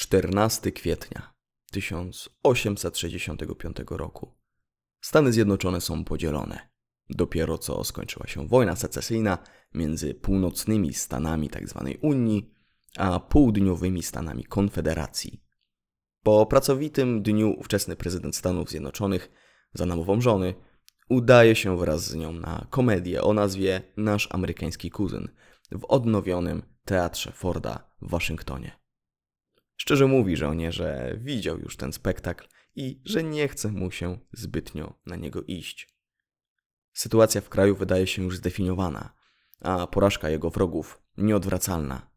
14 kwietnia 1865 roku. Stany Zjednoczone są podzielone. Dopiero co skończyła się wojna secesyjna między północnymi Stanami tzw. Tak Unii a południowymi Stanami Konfederacji. Po pracowitym dniu ówczesny prezydent Stanów Zjednoczonych za namową żony udaje się wraz z nią na komedię o nazwie Nasz amerykański kuzyn w odnowionym teatrze Forda w Waszyngtonie. Szczerze mówi żonie, że widział już ten spektakl i że nie chce mu się zbytnio na niego iść. Sytuacja w kraju wydaje się już zdefiniowana, a porażka jego wrogów nieodwracalna.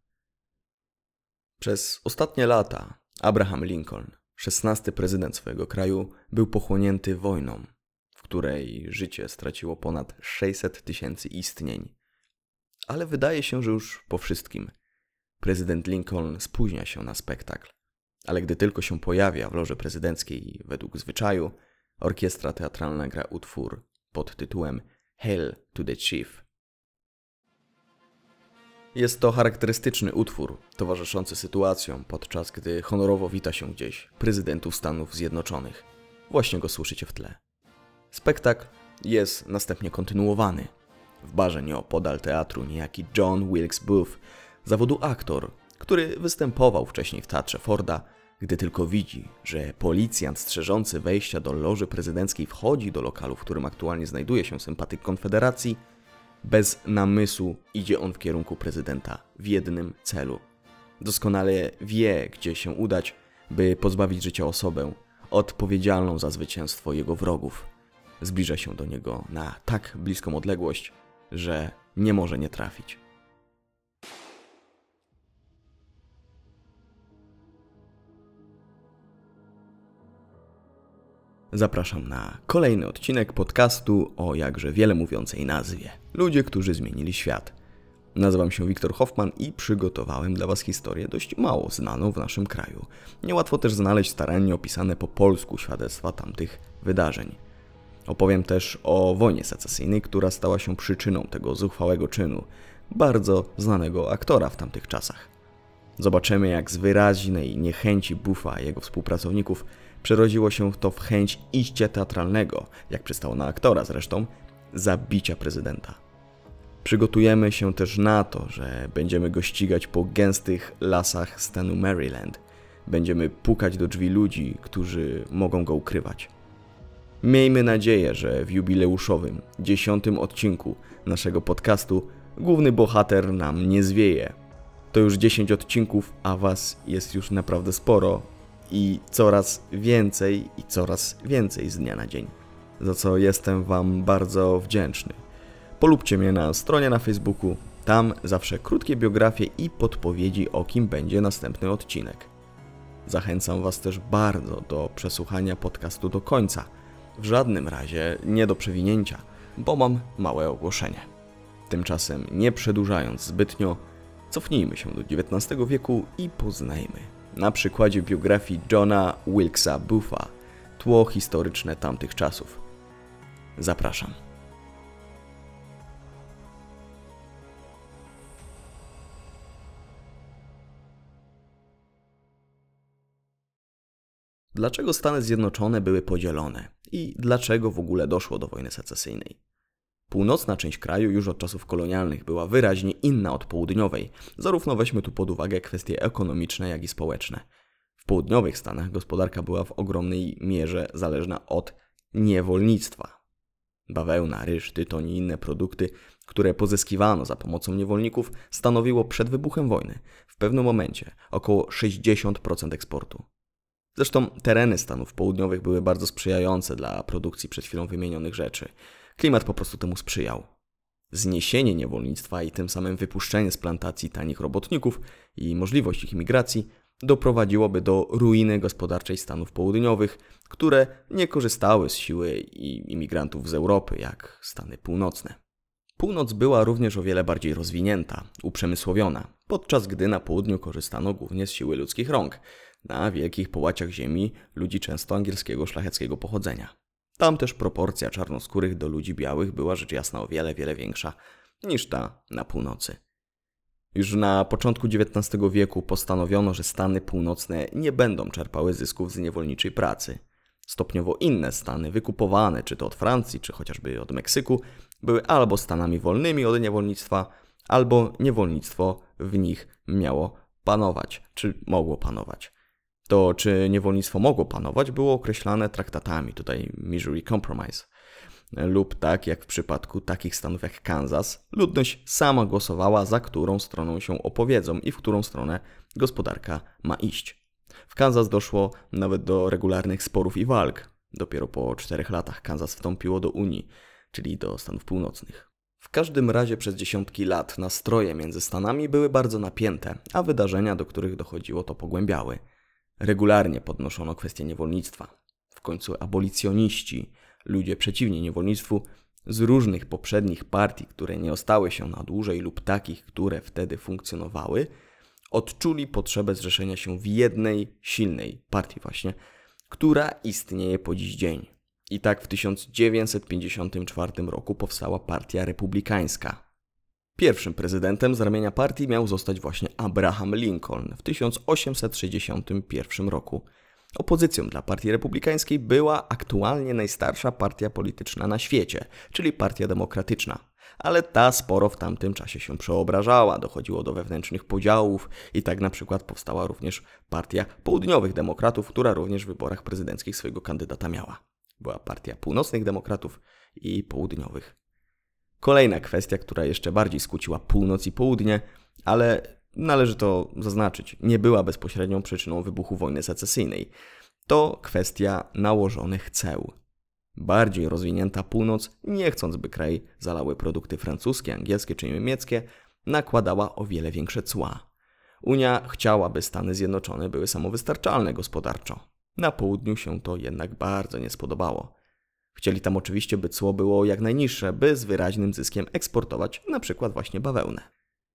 Przez ostatnie lata Abraham Lincoln, szesnasty prezydent swojego kraju, był pochłonięty wojną, w której życie straciło ponad 600 tysięcy istnień. Ale wydaje się, że już po wszystkim – Prezydent Lincoln spóźnia się na spektakl, ale gdy tylko się pojawia w loży prezydenckiej według zwyczaju, orkiestra teatralna gra utwór pod tytułem Hail to the Chief. Jest to charakterystyczny utwór towarzyszący sytuacjom, podczas gdy honorowo wita się gdzieś prezydentów Stanów Zjednoczonych. Właśnie go słyszycie w tle. Spektakl jest następnie kontynuowany. W barze nieopodal teatru niejaki John Wilkes Booth zawodu aktor, który występował wcześniej w teatrze Forda, gdy tylko widzi, że policjant strzeżący wejścia do loży prezydenckiej wchodzi do lokalu, w którym aktualnie znajduje się sympatyk Konfederacji, bez namysłu idzie on w kierunku prezydenta w jednym celu. Doskonale wie, gdzie się udać, by pozbawić życia osobę odpowiedzialną za zwycięstwo jego wrogów. Zbliża się do niego na tak bliską odległość, że nie może nie trafić. Zapraszam na kolejny odcinek podcastu o jakże wiele mówiącej nazwie Ludzie, którzy zmienili świat. Nazywam się Wiktor Hoffman i przygotowałem dla Was historię dość mało znaną w naszym kraju. Niełatwo też znaleźć starannie opisane po polsku świadectwa tamtych wydarzeń. Opowiem też o wojnie secesyjnej, która stała się przyczyną tego zuchwałego czynu bardzo znanego aktora w tamtych czasach. Zobaczymy, jak z wyraźnej niechęci Buffa i jego współpracowników przerodziło się to w chęć iścia teatralnego, jak przystało na aktora zresztą, zabicia prezydenta. Przygotujemy się też na to, że będziemy go ścigać po gęstych lasach stanu Maryland. Będziemy pukać do drzwi ludzi, którzy mogą go ukrywać. Miejmy nadzieję, że w jubileuszowym, dziesiątym odcinku naszego podcastu główny bohater nam nie zwieje. To już 10 odcinków, a was jest już naprawdę sporo, i coraz więcej i coraz więcej z dnia na dzień, za co jestem Wam bardzo wdzięczny. Polubcie mnie na stronie na Facebooku, tam zawsze krótkie biografie i podpowiedzi o kim będzie następny odcinek. Zachęcam Was też bardzo do przesłuchania podcastu do końca. W żadnym razie nie do przewinięcia, bo mam małe ogłoszenie. Tymczasem, nie przedłużając zbytnio, cofnijmy się do XIX wieku i poznajmy na przykładzie biografii Johna Wilkesa Bootha, tło historyczne tamtych czasów. Zapraszam. Dlaczego Stany Zjednoczone były podzielone i dlaczego w ogóle doszło do wojny secesyjnej? Północna część kraju już od czasów kolonialnych była wyraźnie inna od południowej. Zarówno weźmy tu pod uwagę kwestie ekonomiczne, jak i społeczne. W południowych Stanach gospodarka była w ogromnej mierze zależna od niewolnictwa. Bawełna, ryż, tytoń i inne produkty, które pozyskiwano za pomocą niewolników, stanowiło przed wybuchem wojny w pewnym momencie około 60% eksportu. Zresztą tereny Stanów Południowych były bardzo sprzyjające dla produkcji przed chwilą wymienionych rzeczy. Klimat po prostu temu sprzyjał. Zniesienie niewolnictwa i tym samym wypuszczenie z plantacji tanich robotników i możliwość ich imigracji doprowadziłoby do ruiny gospodarczej Stanów Południowych, które nie korzystały z siły imigrantów z Europy, jak Stany Północne. Północ była również o wiele bardziej rozwinięta, uprzemysłowiona, podczas gdy na południu korzystano głównie z siły ludzkich rąk, na wielkich połaciach ziemi ludzi często angielskiego szlacheckiego pochodzenia. Tam też proporcja czarnoskórych do ludzi białych była rzecz jasna o wiele, wiele większa niż ta na północy. Już na początku XIX wieku postanowiono, że Stany Północne nie będą czerpały zysków z niewolniczej pracy. Stopniowo inne stany, wykupowane czy to od Francji, czy chociażby od Meksyku, były albo stanami wolnymi od niewolnictwa, albo niewolnictwo w nich miało panować, czy mogło panować. To, czy niewolnictwo mogło panować, było określane traktatami, tutaj Missouri Compromise. Lub tak jak w przypadku takich stanów jak Kansas, ludność sama głosowała, za którą stroną się opowiedzą i w którą stronę gospodarka ma iść. W Kansas doszło nawet do regularnych sporów i walk. Dopiero po czterech latach Kansas wstąpiło do Unii, czyli do Stanów Północnych. W każdym razie przez dziesiątki lat nastroje między Stanami były bardzo napięte, a wydarzenia, do których dochodziło, to pogłębiały. Regularnie podnoszono kwestię niewolnictwa. W końcu abolicjoniści, ludzie przeciwni niewolnictwu, z różnych poprzednich partii, które nie ostały się na dłużej lub takich, które wtedy funkcjonowały, odczuli potrzebę zrzeszenia się w jednej silnej partii właśnie, która istnieje po dziś dzień. I tak w 1954 roku powstała Partia Republikańska. Pierwszym prezydentem z ramienia partii miał zostać właśnie Abraham Lincoln w 1861 roku. Opozycją dla Partii Republikańskiej była aktualnie najstarsza partia polityczna na świecie, czyli Partia Demokratyczna. Ale ta sporo w tamtym czasie się przeobrażała, dochodziło do wewnętrznych podziałów i tak na przykład powstała również Partia Południowych Demokratów, która również w wyborach prezydenckich swojego kandydata miała. Była Partia Północnych Demokratów i Południowych. Kolejna kwestia, która jeszcze bardziej skłóciła północ i południe, ale należy to zaznaczyć, nie była bezpośrednią przyczyną wybuchu wojny secesyjnej. To kwestia nałożonych ceł. Bardziej rozwinięta północ, nie chcąc by kraj zalały produkty francuskie, angielskie czy niemieckie, nakładała o wiele większe cła. Unia chciała, by Stany Zjednoczone były samowystarczalne gospodarczo. Na południu się to jednak bardzo nie spodobało. Chcieli tam oczywiście, by cło było jak najniższe, by z wyraźnym zyskiem eksportować na przykład właśnie bawełnę.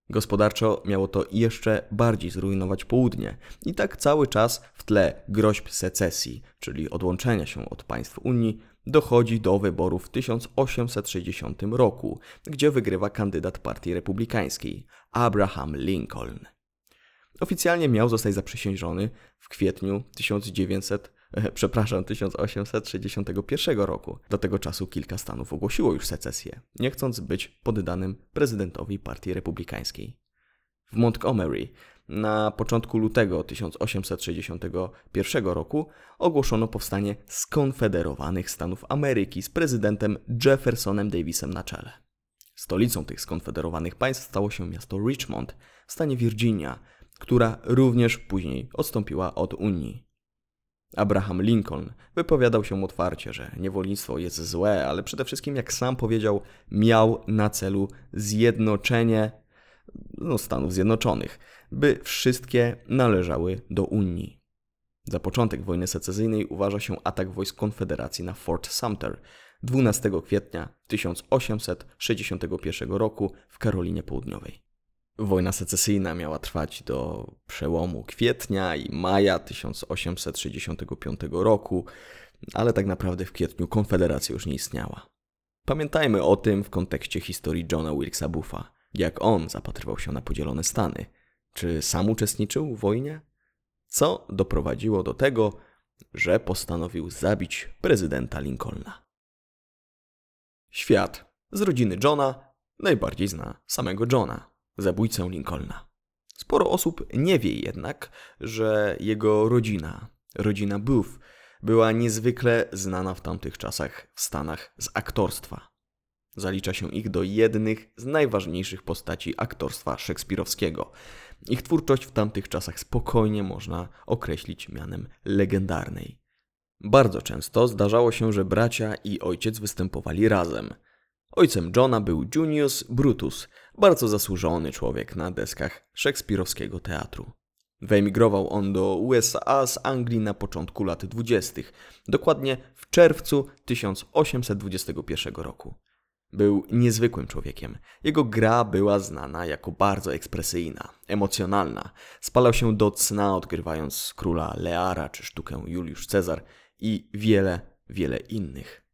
Gospodarczo miało to jeszcze bardziej zrujnować południe i tak cały czas w tle groźb secesji, czyli odłączenia się od państw Unii, dochodzi do wyborów w 1860 roku, gdzie wygrywa kandydat Partii Republikańskiej Abraham Lincoln. Oficjalnie miał zostać zaprzysiężony w kwietniu 1900 przepraszam, 1861 roku. Do tego czasu kilka stanów ogłosiło już secesję, nie chcąc być poddanym prezydentowi Partii Republikańskiej. W Montgomery na początku lutego 1861 roku ogłoszono powstanie skonfederowanych Stanów Ameryki z prezydentem Jeffersonem Davisem na czele. Stolicą tych skonfederowanych państw stało się miasto Richmond w stanie Virginia, która również później odstąpiła od Unii. Abraham Lincoln wypowiadał się otwarcie, że niewolnictwo jest złe, ale przede wszystkim, jak sam powiedział, miał na celu zjednoczenie no, Stanów Zjednoczonych, by wszystkie należały do Unii. Za początek wojny secesyjnej uważa się atak wojsk Konfederacji na Fort Sumter 12 kwietnia 1861 roku w Karolinie Południowej. Wojna secesyjna miała trwać do przełomu kwietnia i maja 1865 roku, ale tak naprawdę w kwietniu Konfederacja już nie istniała. Pamiętajmy o tym w kontekście historii Johna Wilkesa Buffa, jak on zapatrywał się na podzielone Stany. Czy sam uczestniczył w wojnie? Co doprowadziło do tego, że postanowił zabić prezydenta Lincolna. Świat z rodziny Johna najbardziej zna samego Johna zabójcę Lincolna. Sporo osób nie wie jednak, że jego rodzina, rodzina Booth, była niezwykle znana w tamtych czasach w Stanach z aktorstwa. Zalicza się ich do jednych z najważniejszych postaci aktorstwa szekspirowskiego. Ich twórczość w tamtych czasach spokojnie można określić mianem legendarnej. Bardzo często zdarzało się, że bracia i ojciec występowali razem – Ojcem Johna był Junius Brutus, bardzo zasłużony człowiek na deskach szekspirowskiego teatru. Wyemigrował on do USA z Anglii na początku lat dwudziestych, dokładnie w czerwcu 1821 roku. Był niezwykłym człowiekiem. Jego gra była znana jako bardzo ekspresyjna, emocjonalna. Spalał się do cna, odgrywając króla Leara czy sztukę Juliusz Cezar i wiele, wiele innych.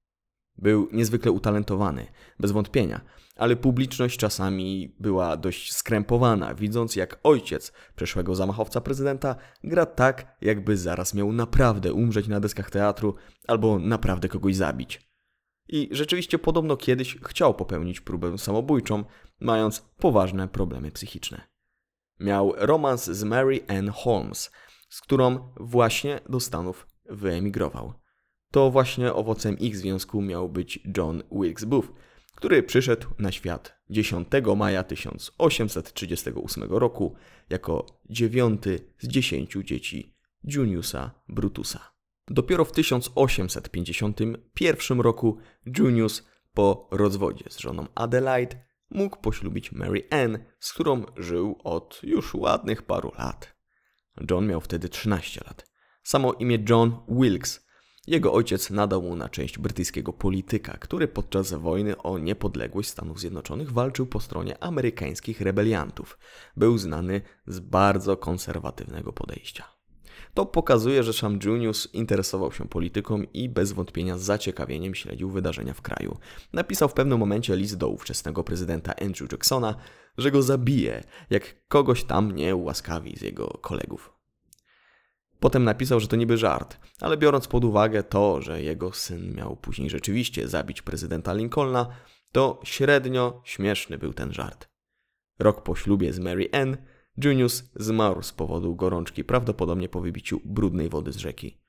Był niezwykle utalentowany, bez wątpienia, ale publiczność czasami była dość skrępowana, widząc jak ojciec przeszłego zamachowca prezydenta gra tak, jakby zaraz miał naprawdę umrzeć na deskach teatru albo naprawdę kogoś zabić. I rzeczywiście podobno kiedyś chciał popełnić próbę samobójczą, mając poważne problemy psychiczne. Miał romans z Mary Ann Holmes, z którą właśnie do Stanów wyemigrował. To właśnie owocem ich związku miał być John Wilkes Booth, który przyszedł na świat 10 maja 1838 roku jako dziewiąty z dziesięciu dzieci Juniusa Brutusa. Dopiero w 1851 roku Junius po rozwodzie z żoną Adelaide mógł poślubić Mary Ann, z którą żył od już ładnych paru lat. John miał wtedy 13 lat. Samo imię John Wilkes jego ojciec nadał mu na część brytyjskiego polityka, który podczas wojny o niepodległość Stanów Zjednoczonych walczył po stronie amerykańskich rebeliantów. Był znany z bardzo konserwatywnego podejścia. To pokazuje, że Sam Junius interesował się polityką i bez wątpienia z zaciekawieniem śledził wydarzenia w kraju. Napisał w pewnym momencie list do ówczesnego prezydenta Andrew Jacksona, że go zabije, jak kogoś tam nie ułaskawi z jego kolegów. Potem napisał, że to niby żart, ale biorąc pod uwagę to, że jego syn miał później rzeczywiście zabić prezydenta Lincolna, to średnio śmieszny był ten żart. Rok po ślubie z Mary Ann, Junius zmarł z powodu gorączki, prawdopodobnie po wybiciu brudnej wody z rzeki.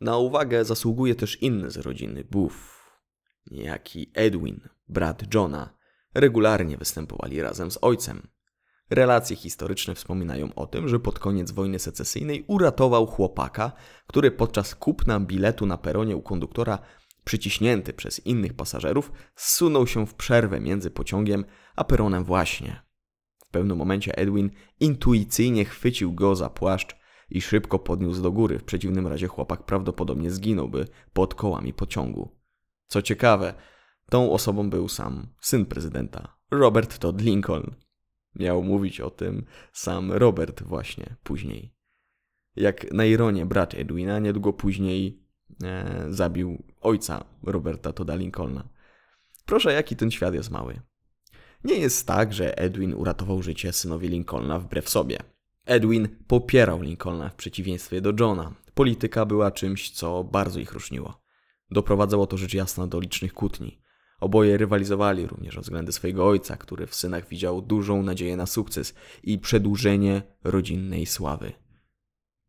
Na uwagę zasługuje też inny z rodziny Booth, niejaki Edwin, brat Johna. Regularnie występowali razem z ojcem. Relacje historyczne wspominają o tym, że pod koniec wojny secesyjnej uratował chłopaka, który podczas kupna biletu na peronie u konduktora, przyciśnięty przez innych pasażerów, zsunął się w przerwę między pociągiem a peronem właśnie. W pewnym momencie Edwin intuicyjnie chwycił go za płaszcz i szybko podniósł do góry. W przeciwnym razie chłopak prawdopodobnie zginąłby pod kołami pociągu. Co ciekawe, tą osobą był sam syn prezydenta, Robert Todd Lincoln. Miał mówić o tym sam Robert właśnie później. Jak na ironię brat Edwina niedługo później e, zabił ojca Roberta Toda Lincolna. Proszę, jaki ten świat jest mały. Nie jest tak, że Edwin uratował życie synowi Lincolna wbrew sobie. Edwin popierał Lincolna w przeciwieństwie do Johna. Polityka była czymś, co bardzo ich różniło. Doprowadzało to rzecz jasna do licznych kłótni. Oboje rywalizowali również o względy swojego ojca, który w synach widział dużą nadzieję na sukces i przedłużenie rodzinnej sławy.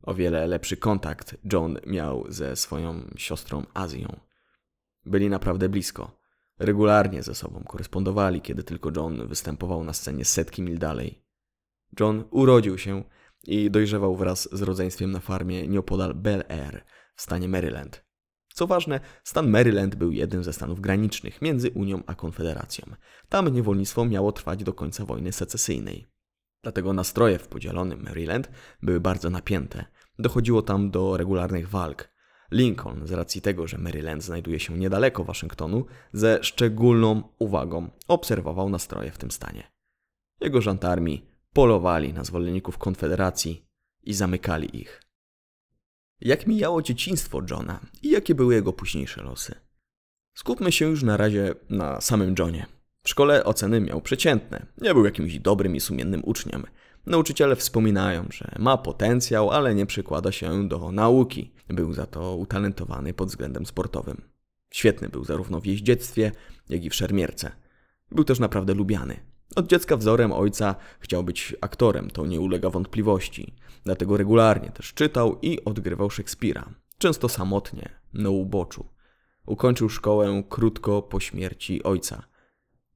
O wiele lepszy kontakt John miał ze swoją siostrą Azją. Byli naprawdę blisko. Regularnie ze sobą korespondowali, kiedy tylko John występował na scenie setki mil dalej. John urodził się i dojrzewał wraz z rodzeństwem na farmie nieopodal Bel Air w stanie Maryland. Co ważne, stan Maryland był jednym ze stanów granicznych między Unią a Konfederacją. Tam niewolnictwo miało trwać do końca wojny secesyjnej. Dlatego nastroje w podzielonym Maryland były bardzo napięte. Dochodziło tam do regularnych walk. Lincoln, z racji tego, że Maryland znajduje się niedaleko Waszyngtonu, ze szczególną uwagą obserwował nastroje w tym stanie. Jego żandarmi polowali na zwolenników Konfederacji i zamykali ich. Jak mijało dzieciństwo Johna i jakie były jego późniejsze losy? Skupmy się już na razie na samym Johnie. W szkole oceny miał przeciętne. Nie był jakimś dobrym i sumiennym uczniem. Nauczyciele wspominają, że ma potencjał, ale nie przykłada się do nauki. Był za to utalentowany pod względem sportowym. Świetny był zarówno w jeździectwie, jak i w szermierce. Był też naprawdę lubiany. Od dziecka wzorem ojca chciał być aktorem, to nie ulega wątpliwości. Dlatego regularnie też czytał i odgrywał Szekspira. Często samotnie, na uboczu. Ukończył szkołę krótko po śmierci ojca.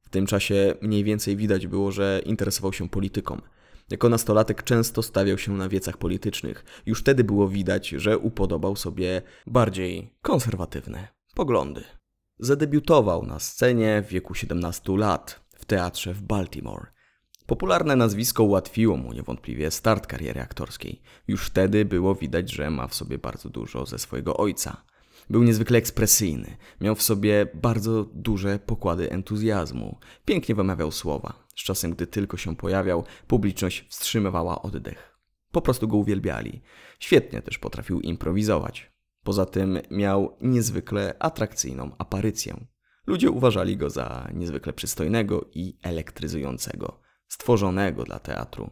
W tym czasie mniej więcej widać było, że interesował się polityką. Jako nastolatek często stawiał się na wiecach politycznych. Już wtedy było widać, że upodobał sobie bardziej konserwatywne poglądy. Zadebiutował na scenie w wieku 17 lat w teatrze w Baltimore. Popularne nazwisko ułatwiło mu niewątpliwie start kariery aktorskiej. Już wtedy było widać, że ma w sobie bardzo dużo ze swojego ojca. Był niezwykle ekspresyjny, miał w sobie bardzo duże pokłady entuzjazmu, pięknie wymawiał słowa. Z czasem, gdy tylko się pojawiał, publiczność wstrzymywała oddech. Po prostu go uwielbiali. Świetnie też potrafił improwizować. Poza tym miał niezwykle atrakcyjną aparycję. Ludzie uważali go za niezwykle przystojnego i elektryzującego, stworzonego dla teatru.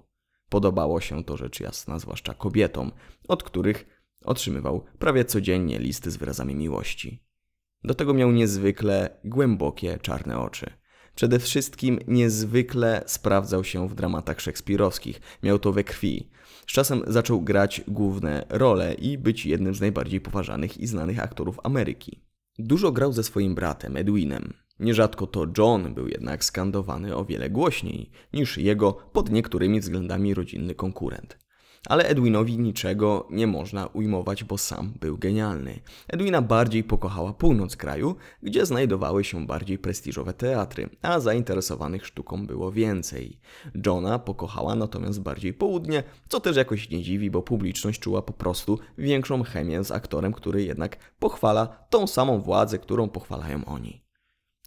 Podobało się to rzecz jasna, zwłaszcza kobietom, od których otrzymywał prawie codziennie listy z wyrazami miłości. Do tego miał niezwykle głębokie czarne oczy. Przede wszystkim niezwykle sprawdzał się w dramatach szekspirowskich, miał to we krwi. Z czasem zaczął grać główne role i być jednym z najbardziej poważanych i znanych aktorów Ameryki. Dużo grał ze swoim bratem Edwinem. Nierzadko to John był jednak skandowany o wiele głośniej niż jego pod niektórymi względami rodzinny konkurent. Ale Edwinowi niczego nie można ujmować, bo sam był genialny. Edwina bardziej pokochała północ kraju, gdzie znajdowały się bardziej prestiżowe teatry, a zainteresowanych sztuką było więcej. Johna pokochała natomiast bardziej południe, co też jakoś nie dziwi, bo publiczność czuła po prostu większą chemię z aktorem, który jednak pochwala tą samą władzę, którą pochwalają oni.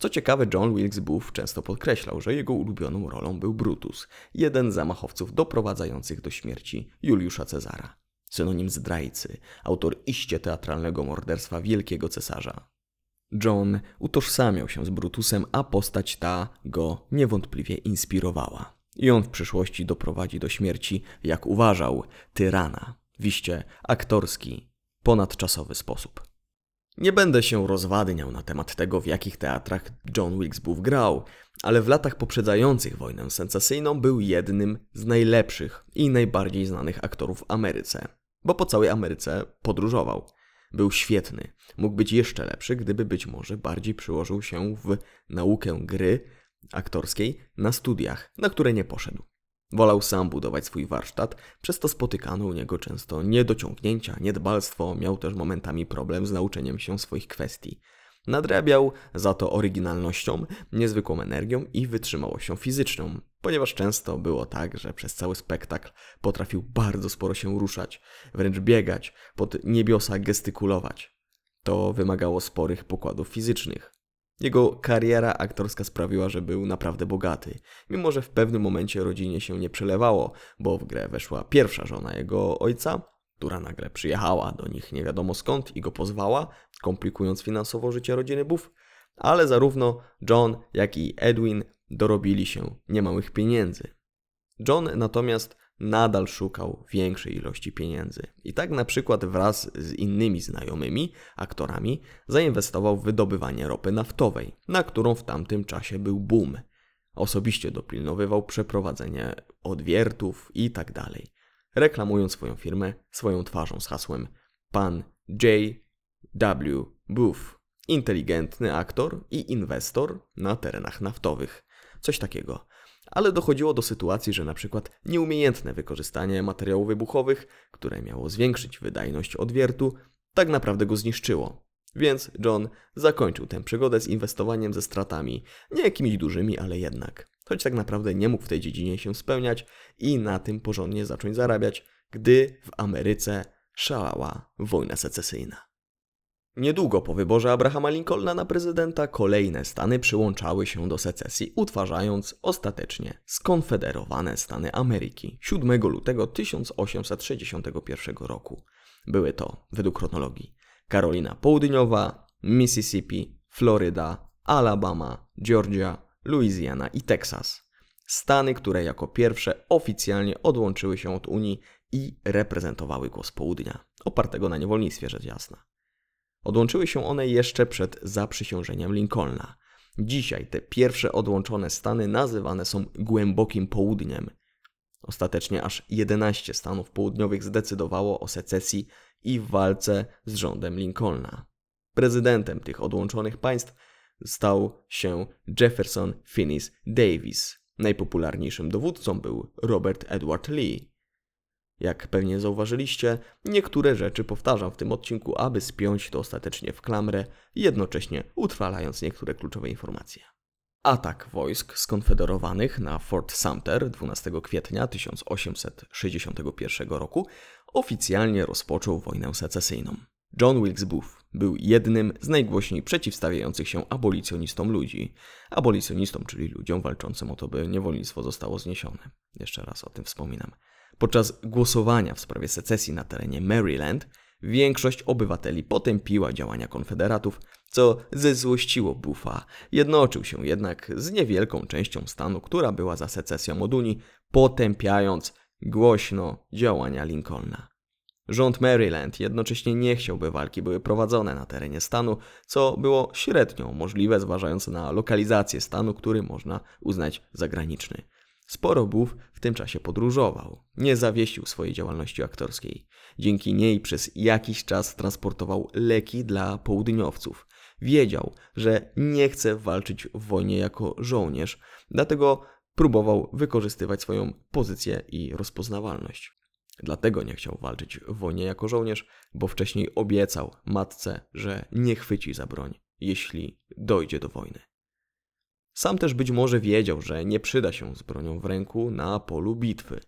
Co ciekawe, John Wilkes Booth często podkreślał, że jego ulubioną rolą był Brutus, jeden z zamachowców doprowadzających do śmierci Juliusza Cezara. Synonim zdrajcy, autor iście teatralnego morderstwa wielkiego cesarza. John utożsamiał się z Brutusem, a postać ta go niewątpliwie inspirowała. I on w przyszłości doprowadzi do śmierci, jak uważał, tyrana, w iście aktorski, ponadczasowy sposób. Nie będę się rozwadniał na temat tego, w jakich teatrach John Wilkes Booth grał, ale w latach poprzedzających wojnę sensacyjną był jednym z najlepszych i najbardziej znanych aktorów w Ameryce, bo po całej Ameryce podróżował. Był świetny, mógł być jeszcze lepszy, gdyby być może bardziej przyłożył się w naukę gry aktorskiej na studiach, na które nie poszedł. Wolał sam budować swój warsztat, przez to spotykano u niego często niedociągnięcia, niedbalstwo, miał też momentami problem z nauczeniem się swoich kwestii. Nadrabiał za to oryginalnością, niezwykłą energią i wytrzymałością fizyczną, ponieważ często było tak, że przez cały spektakl potrafił bardzo sporo się ruszać, wręcz biegać, pod niebiosa gestykulować. To wymagało sporych pokładów fizycznych. Jego kariera aktorska sprawiła, że był naprawdę bogaty, mimo że w pewnym momencie rodzinie się nie przelewało, bo w grę weszła pierwsza żona jego ojca, która nagle przyjechała do nich nie wiadomo skąd i go pozwała, komplikując finansowo życie rodziny Buff, ale zarówno John, jak i Edwin dorobili się niemałych pieniędzy. John natomiast nadal szukał większej ilości pieniędzy. I tak na przykład wraz z innymi znajomymi aktorami zainwestował w wydobywanie ropy naftowej, na którą w tamtym czasie był boom. Osobiście dopilnowywał przeprowadzenie odwiertów i tak reklamując swoją firmę swoją twarzą z hasłem Pan J. W. Booth. Inteligentny aktor i inwestor na terenach naftowych. Coś takiego ale dochodziło do sytuacji, że przykład nieumiejętne wykorzystanie materiałów wybuchowych, które miało zwiększyć wydajność odwiertu, tak naprawdę go zniszczyło. Więc John zakończył tę przygodę z inwestowaniem ze stratami, nie jakimiś dużymi, ale jednak. Choć tak naprawdę nie mógł w tej dziedzinie się spełniać i na tym porządnie zacząć zarabiać, gdy w Ameryce szalała wojna secesyjna. Niedługo po wyborze Abrahama Lincolna na prezydenta kolejne stany przyłączały się do secesji, utwarzając ostatecznie skonfederowane Stany Ameryki 7 lutego 1861 roku. Były to, według chronologii, Karolina Południowa, Mississippi, Floryda, Alabama, Georgia, Louisiana i Teksas. Stany, które jako pierwsze oficjalnie odłączyły się od Unii i reprezentowały głos południa, opartego na niewolnictwie, rzecz jasna. Odłączyły się one jeszcze przed zaprzysiężeniem Lincolna. Dzisiaj te pierwsze odłączone stany nazywane są głębokim południem. Ostatecznie aż 11 stanów południowych zdecydowało o secesji i walce z rządem Lincolna. Prezydentem tych odłączonych państw stał się Jefferson Finis Davis. Najpopularniejszym dowódcą był Robert Edward Lee. Jak pewnie zauważyliście, niektóre rzeczy powtarzam w tym odcinku, aby spiąć to ostatecznie w klamrę, jednocześnie utrwalając niektóre kluczowe informacje. Atak wojsk skonfederowanych na Fort Sumter 12 kwietnia 1861 roku oficjalnie rozpoczął wojnę secesyjną. John Wilkes Booth był jednym z najgłośniej przeciwstawiających się abolicjonistom ludzi. Abolicjonistom, czyli ludziom walczącym o to, by niewolnictwo zostało zniesione. Jeszcze raz o tym wspominam. Podczas głosowania w sprawie secesji na terenie Maryland Większość obywateli potępiła działania konfederatów, co zezłościło Buffa. Jednoczył się jednak z niewielką częścią stanu, która była za secesją od Unii, potępiając głośno działania Lincolna. Rząd Maryland jednocześnie nie chciał, by walki były prowadzone na terenie stanu, co było średnio możliwe, zważając na lokalizację stanu, który można uznać za graniczny. Sporo Bów w tym czasie podróżował. Nie zawiesił swojej działalności aktorskiej. Dzięki niej przez jakiś czas transportował leki dla południowców. Wiedział, że nie chce walczyć w wojnie jako żołnierz, dlatego próbował wykorzystywać swoją pozycję i rozpoznawalność. Dlatego nie chciał walczyć w wojnie jako żołnierz, bo wcześniej obiecał matce, że nie chwyci za broń, jeśli dojdzie do wojny. Sam też być może wiedział, że nie przyda się z bronią w ręku na polu bitwy.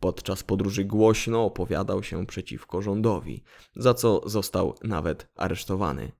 Podczas podróży głośno opowiadał się przeciwko rządowi, za co został nawet aresztowany.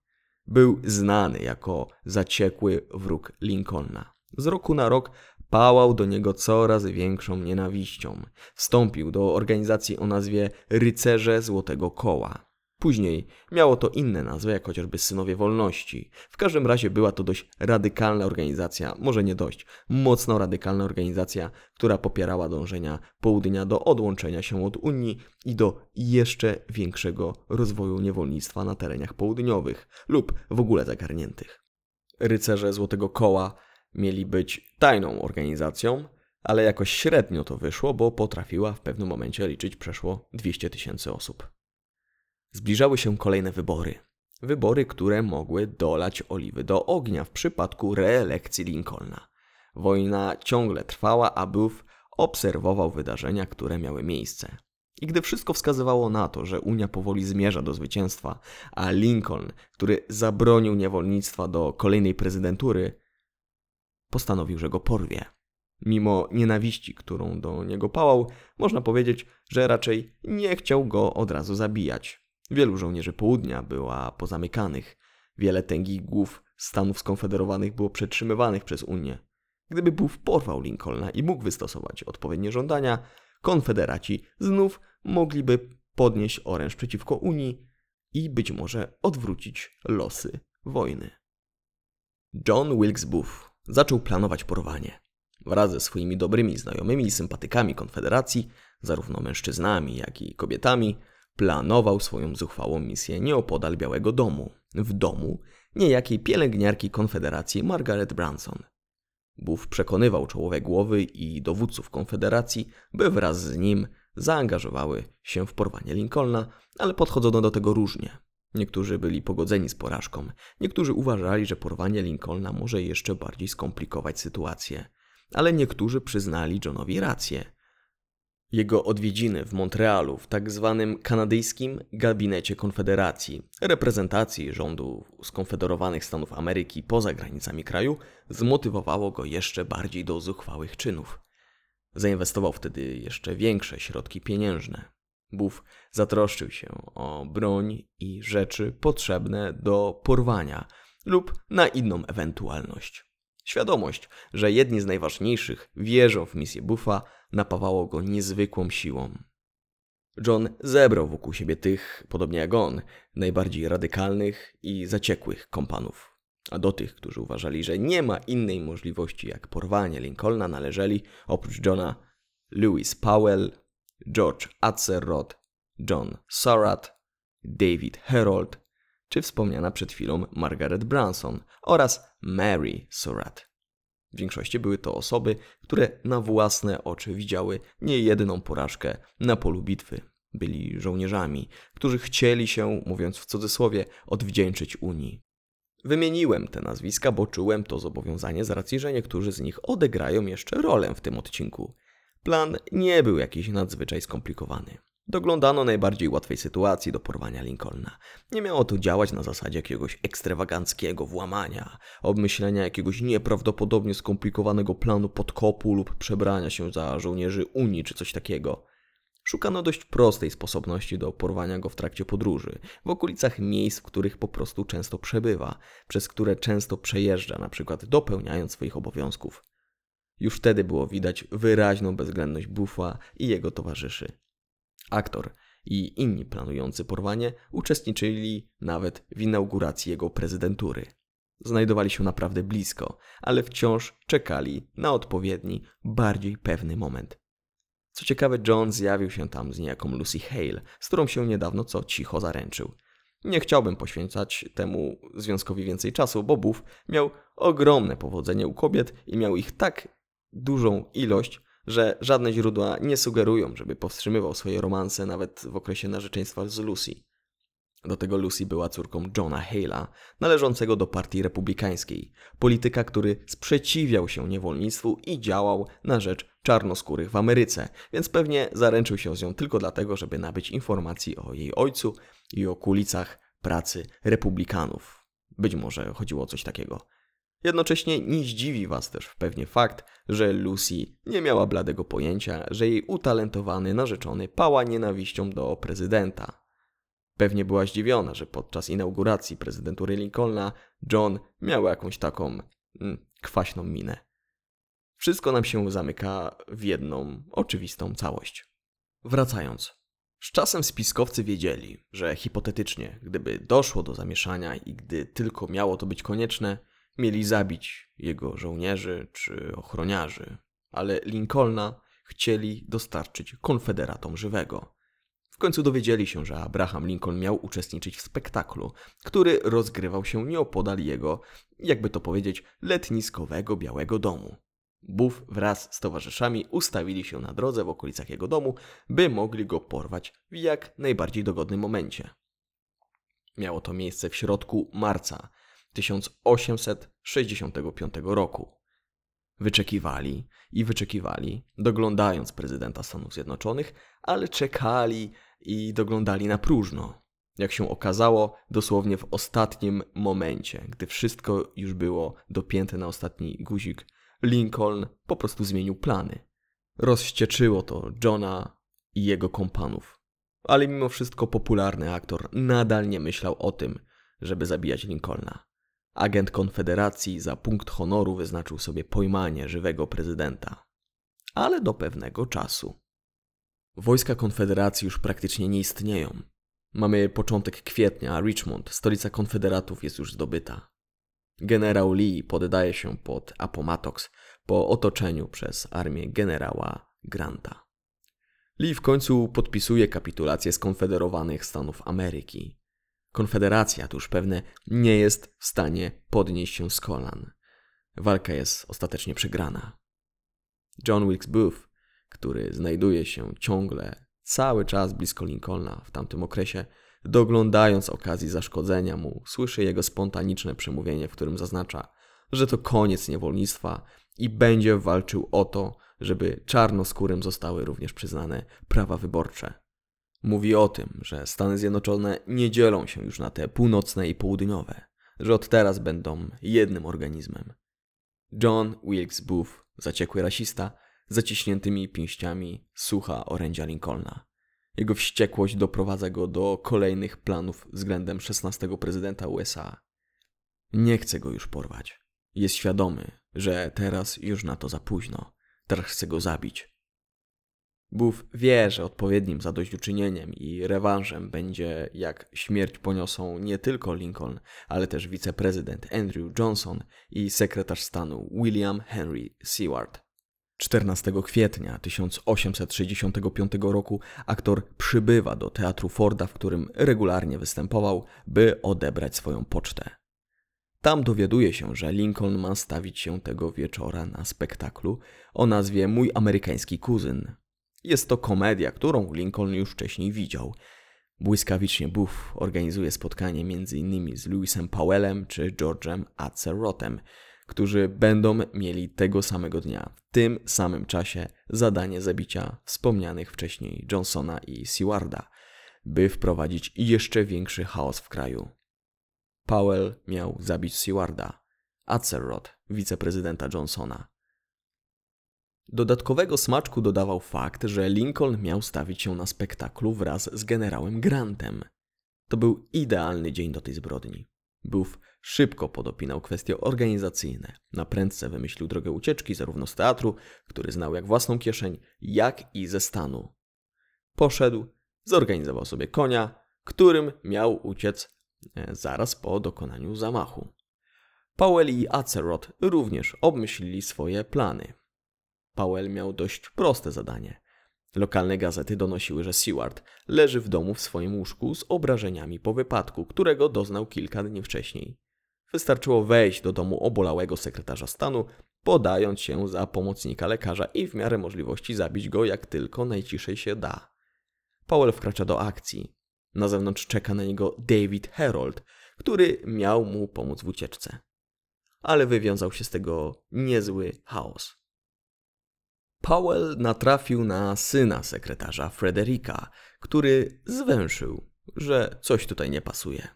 Był znany jako zaciekły wróg Lincolna. Z roku na rok pałał do niego coraz większą nienawiścią. Wstąpił do organizacji o nazwie Rycerze Złotego Koła. Później miało to inne nazwy, jak chociażby Synowie Wolności. W każdym razie była to dość radykalna organizacja, może nie dość, mocno radykalna organizacja, która popierała dążenia południa do odłączenia się od Unii i do jeszcze większego rozwoju niewolnictwa na terenach południowych lub w ogóle zagarniętych. Rycerze Złotego Koła mieli być tajną organizacją, ale jakoś średnio to wyszło, bo potrafiła w pewnym momencie liczyć przeszło 200 tysięcy osób. Zbliżały się kolejne wybory. Wybory, które mogły dolać oliwy do ognia w przypadku reelekcji Lincolna. Wojna ciągle trwała, a Booth obserwował wydarzenia, które miały miejsce. I gdy wszystko wskazywało na to, że Unia powoli zmierza do zwycięstwa, a Lincoln, który zabronił niewolnictwa do kolejnej prezydentury, postanowił, że go porwie. Mimo nienawiści, którą do niego pałał, można powiedzieć, że raczej nie chciał go od razu zabijać. Wielu żołnierzy południa była pozamykanych. Wiele tęgich głów Stanów Skonfederowanych było przetrzymywanych przez Unię. Gdyby Booth porwał Lincolna i mógł wystosować odpowiednie żądania, konfederaci znów mogliby podnieść oręż przeciwko Unii i być może odwrócić losy wojny. John Wilkes Booth zaczął planować porwanie. Wraz ze swoimi dobrymi znajomymi i sympatykami Konfederacji, zarówno mężczyznami, jak i kobietami, planował swoją zuchwałą misję nieopodal Białego Domu, w domu niejakiej pielęgniarki Konfederacji Margaret Branson. Buf przekonywał czołowe głowy i dowódców Konfederacji, by wraz z nim zaangażowały się w porwanie Lincolna, ale podchodzono do tego różnie. Niektórzy byli pogodzeni z porażką, niektórzy uważali, że porwanie Lincolna może jeszcze bardziej skomplikować sytuację, ale niektórzy przyznali Johnowi rację. Jego odwiedziny w Montrealu w tak zwanym kanadyjskim gabinecie Konfederacji, reprezentacji rządu skonfederowanych Stanów Ameryki poza granicami kraju, zmotywowało go jeszcze bardziej do zuchwałych czynów. Zainwestował wtedy jeszcze większe środki pieniężne. Buf zatroszczył się o broń i rzeczy potrzebne do porwania lub na inną ewentualność. Świadomość, że jedni z najważniejszych wierzą w misję Buffa, napawało go niezwykłą siłą. John zebrał wokół siebie tych, podobnie jak on, najbardziej radykalnych i zaciekłych kompanów. A do tych, którzy uważali, że nie ma innej możliwości jak porwanie Lincolna, należeli oprócz Johna Lewis Powell, George Atzerodt, John Surratt, David Herold czy wspomniana przed chwilą Margaret Branson oraz Mary Surratt. W większości były to osoby, które na własne oczy widziały niejedną porażkę na polu bitwy. Byli żołnierzami, którzy chcieli się, mówiąc w cudzysłowie, odwdzięczyć Unii. Wymieniłem te nazwiska, bo czułem to zobowiązanie z racji, że niektórzy z nich odegrają jeszcze rolę w tym odcinku. Plan nie był jakiś nadzwyczaj skomplikowany. Doglądano najbardziej łatwej sytuacji do porwania Lincolna. Nie miało to działać na zasadzie jakiegoś ekstrawaganckiego włamania, obmyślenia jakiegoś nieprawdopodobnie skomplikowanego planu podkopu lub przebrania się za żołnierzy Unii czy coś takiego. Szukano dość prostej sposobności do porwania go w trakcie podróży, w okolicach miejsc, w których po prostu często przebywa, przez które często przejeżdża, na przykład dopełniając swoich obowiązków. Już wtedy było widać wyraźną bezwzględność Buffa i jego towarzyszy. Aktor i inni planujący porwanie uczestniczyli nawet w inauguracji jego prezydentury. Znajdowali się naprawdę blisko, ale wciąż czekali na odpowiedni, bardziej pewny moment. Co ciekawe, John zjawił się tam z niejaką Lucy Hale, z którą się niedawno co cicho zaręczył. Nie chciałbym poświęcać temu związkowi więcej czasu, bo Buff miał ogromne powodzenie u kobiet i miał ich tak dużą ilość, że żadne źródła nie sugerują, żeby powstrzymywał swoje romanse nawet w okresie narzeczeństwa z Lucy. Do tego Lucy była córką Johna Hale'a, należącego do partii republikańskiej, polityka, który sprzeciwiał się niewolnictwu i działał na rzecz czarnoskórych w Ameryce, więc pewnie zaręczył się z nią tylko dlatego, żeby nabyć informacji o jej ojcu i o kulicach pracy republikanów. Być może chodziło o coś takiego. Jednocześnie nie zdziwi Was też pewnie fakt, że Lucy nie miała bladego pojęcia, że jej utalentowany narzeczony pała nienawiścią do prezydenta. Pewnie była zdziwiona, że podczas inauguracji prezydentury Lincolna John miał jakąś taką mm, kwaśną minę. Wszystko nam się zamyka w jedną oczywistą całość. Wracając. Z czasem spiskowcy wiedzieli, że hipotetycznie, gdyby doszło do zamieszania i gdy tylko miało to być konieczne, mieli zabić jego żołnierzy czy ochroniarzy, ale Lincolna chcieli dostarczyć konfederatom żywego. W końcu dowiedzieli się, że Abraham Lincoln miał uczestniczyć w spektaklu, który rozgrywał się nieopodal jego, jakby to powiedzieć, letniskowego Białego Domu. Buff wraz z towarzyszami ustawili się na drodze w okolicach jego domu, by mogli go porwać w jak najbardziej dogodnym momencie. Miało to miejsce w środku marca 1865 roku. Wyczekiwali i wyczekiwali, doglądając prezydenta Stanów Zjednoczonych, ale czekali i doglądali na próżno. Jak się okazało, dosłownie w ostatnim momencie, gdy wszystko już było dopięte na ostatni guzik, Lincoln po prostu zmienił plany. Rozścieczyło to Johna i jego kompanów. Ale mimo wszystko popularny aktor nadal nie myślał o tym, żeby zabijać Lincolna. Agent Konfederacji za punkt honoru wyznaczył sobie pojmanie żywego prezydenta. Ale do pewnego czasu. Wojska Konfederacji już praktycznie nie istnieją. Mamy początek kwietnia, a Richmond, stolica Konfederatów, jest już zdobyta. Generał Lee poddaje się pod Appomattox po otoczeniu przez armię generała Granta. Lee w końcu podpisuje kapitulację skonfederowanych Stanów Ameryki. Konfederacja, tuż pewne, nie jest w stanie podnieść się z kolan. Walka jest ostatecznie przegrana. John Wilkes Booth, który znajduje się ciągle cały czas blisko Lincolna w tamtym okresie, doglądając okazji zaszkodzenia mu, słyszy jego spontaniczne przemówienie, w którym zaznacza, że to koniec niewolnictwa i będzie walczył o to, żeby czarnoskórym zostały również przyznane prawa wyborcze. Mówi o tym, że Stany Zjednoczone nie dzielą się już na te północne i południowe, że od teraz będą jednym organizmem. John Wilkes Booth, zaciekły rasista, zaciśniętymi pięściami słucha orędzia Lincolna. Jego wściekłość doprowadza go do kolejnych planów względem 16 prezydenta USA. Nie chce go już porwać. Jest świadomy, że teraz już na to za późno. Teraz chce go zabić. Buf wie, że odpowiednim zadośćuczynieniem i rewanżem będzie, jak śmierć poniosą nie tylko Lincoln, ale też wiceprezydent Andrew Johnson i sekretarz stanu William Henry Seward. 14 kwietnia 1865 roku aktor przybywa do teatru Forda, w którym regularnie występował, by odebrać swoją pocztę. Tam dowiaduje się, że Lincoln ma stawić się tego wieczora na spektaklu o nazwie Mój amerykański kuzyn. Jest to komedia, którą Lincoln już wcześniej widział. Błyskawicznie Booth organizuje spotkanie m.in. z Lewisem Powellem czy George'em Atzerotem, którzy będą mieli tego samego dnia, w tym samym czasie, zadanie zabicia wspomnianych wcześniej Johnsona i Sewarda, by wprowadzić jeszcze większy chaos w kraju. Powell miał zabić Sewarda, Atzelrod, wiceprezydenta Johnsona. Dodatkowego smaczku dodawał fakt, że Lincoln miał stawić się na spektaklu wraz z generałem Grantem. To był idealny dzień do tej zbrodni. Booth szybko podopinał kwestie organizacyjne. Na prędce wymyślił drogę ucieczki zarówno z teatru, który znał jak własną kieszeń, jak i ze stanu. Poszedł zorganizował sobie konia, którym miał uciec e, zaraz po dokonaniu zamachu. Powell i Acerot również obmyślili swoje plany. Powell miał dość proste zadanie. Lokalne gazety donosiły, że Seward leży w domu w swoim łóżku z obrażeniami po wypadku, którego doznał kilka dni wcześniej. Wystarczyło wejść do domu obolałego sekretarza stanu, podając się za pomocnika lekarza i w miarę możliwości zabić go jak tylko najciszej się da. Powell wkracza do akcji. Na zewnątrz czeka na niego David Herold, który miał mu pomóc w ucieczce. Ale wywiązał się z tego niezły chaos. Powell natrafił na syna sekretarza Frederika, który zwęszył, że coś tutaj nie pasuje.